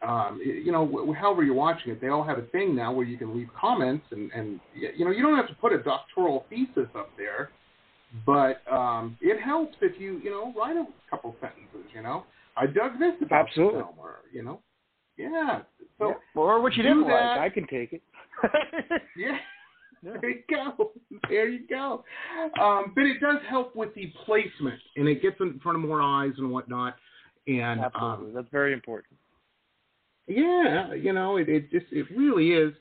um, you know, wh- however you're watching it, they all have a thing now where you can leave comments, and, and you know, you don't have to put a doctoral thesis up there, but um, it helps if you, you know, write a couple sentences. You know, I dug this about Absolutely. the film, or you know, yeah. So Yeah. Or what you didn't that. like. I can take it. yeah. There you go. There you go. Um, but it does help with the placement, and it gets in front of more eyes and whatnot. And Absolutely. um, That's very important. yeah, you know, it, it just it really is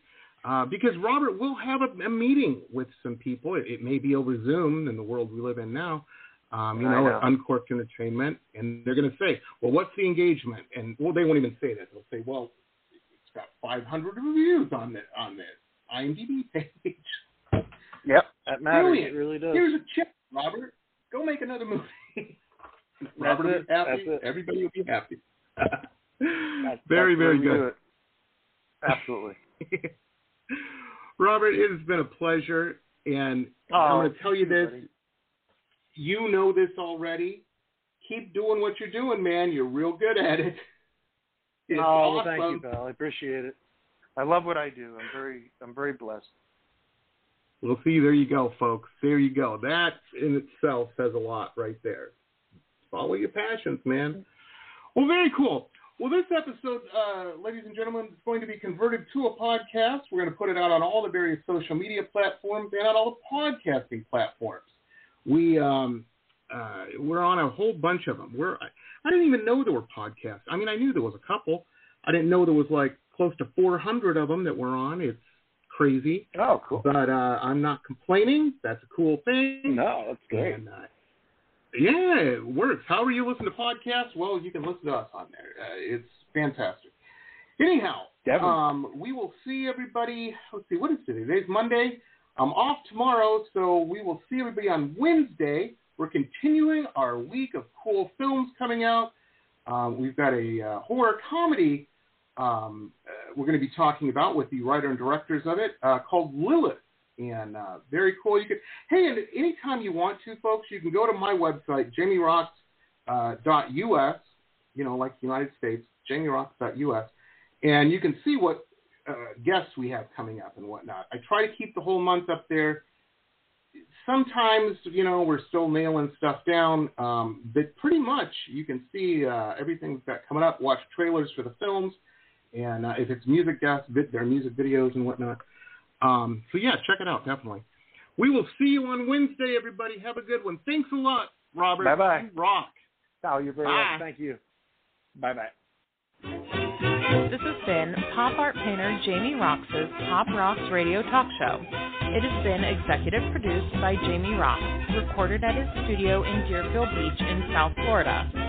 uh, because Robert will have a, a meeting with some people. It, it may be over Zoom in the world we live in now. Um, you know, know. Uncorked Entertainment, and they're going to say, "Well, what's the engagement?" And well, they won't even say that. They'll say, "Well, it's got 500 reviews on the on the IMDb page." Yep. That matters. Brilliant. It really does. Here's a check, Robert. Go make another movie. Robert will be happy. Everybody will be happy. That's- very, that's very good. Absolutely. Robert, it has been a pleasure, and Oh, I'm going to tell you this. buddy. You know this already. Keep doing what you're doing, man. You're real good at it. It's oh, awesome. thank you, pal. I appreciate it. I love what I do. I'm very, I'm very blessed. Well, see, there you go, folks. There you go. That in itself says a lot right there. Follow your passions, man. Well, very cool. Well, this episode, uh, ladies and gentlemen, is going to be converted to a podcast. We're going to put it out on all the various social media platforms and on all the podcasting platforms. We um, uh, we're on a whole bunch of them. We're I, I didn't even know there were podcasts. I mean, I knew there was a couple. I didn't know there was like close to 400 of them that we're on. It's crazy. Oh, cool. But uh, I'm not complaining. That's a cool thing. No, that's great. And, uh, yeah, it works. How are you listening to podcasts, well, you can listen to us on there. Uh, it's fantastic. Anyhow, Definitely. um, we will see everybody. Let's see, what is today? Today's Monday. I'm off tomorrow, so we will see everybody on Wednesday. We're continuing our week of cool films coming out. Um, we've got a uh, horror comedy um, uh, we're going to be talking about with the writer and directors of it uh, called Lilith. And uh, very cool. You could, hey, and anytime you want to, folks, you can go to my website, jamieroxx.us, you know, like United States, jamieroxx.us, and you can see what uh, guests we have coming up and whatnot. I try to keep the whole month up there. sometimes, you know, we're still nailing stuff down, um, but pretty much you can see uh, everything we've got coming up. Watch trailers for the films, and uh, if it's music guests, their music videos and whatnot. Um, so yeah, check it out definitely. We will see you on Wednesday, everybody. Have a good one. Thanks a lot, Robert. Bye bye. You rock. Oh, you're very Bye. welcome. Thank you. Bye bye. This has been pop art painter Jamie Roxx's Pop Rocks Radio Talk Show. It has been executive produced by Jamie Roxx, recorded at his studio in Deerfield Beach in South Florida.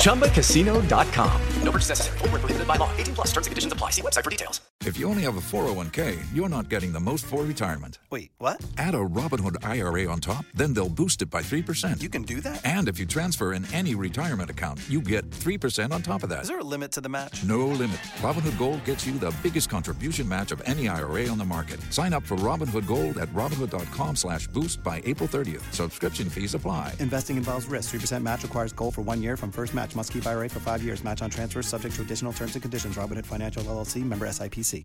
ChumbaCasino.com. No purchase necessary. Void where prohibited by law. 18 plus terms and conditions apply. See website for details. If you only have a 401k, you're not getting the most for retirement. Wait, what? Add a Robinhood IRA on top, then they'll boost it by 3%. You can do that? And if you transfer in any retirement account, you get 3% on top of that. Is there a limit to the match? No limit. Robinhood Gold gets you the biggest contribution match of any IRA on the market. Sign up for Robinhood Gold at Robinhood.com slash boost by April 30th. Subscription fees apply. Investing involves risk. 3% match requires gold for one year from first match. Must keep IRA for five years. Match on transfers subject to additional terms and conditions. Robinhood Financial LLC member SIPC.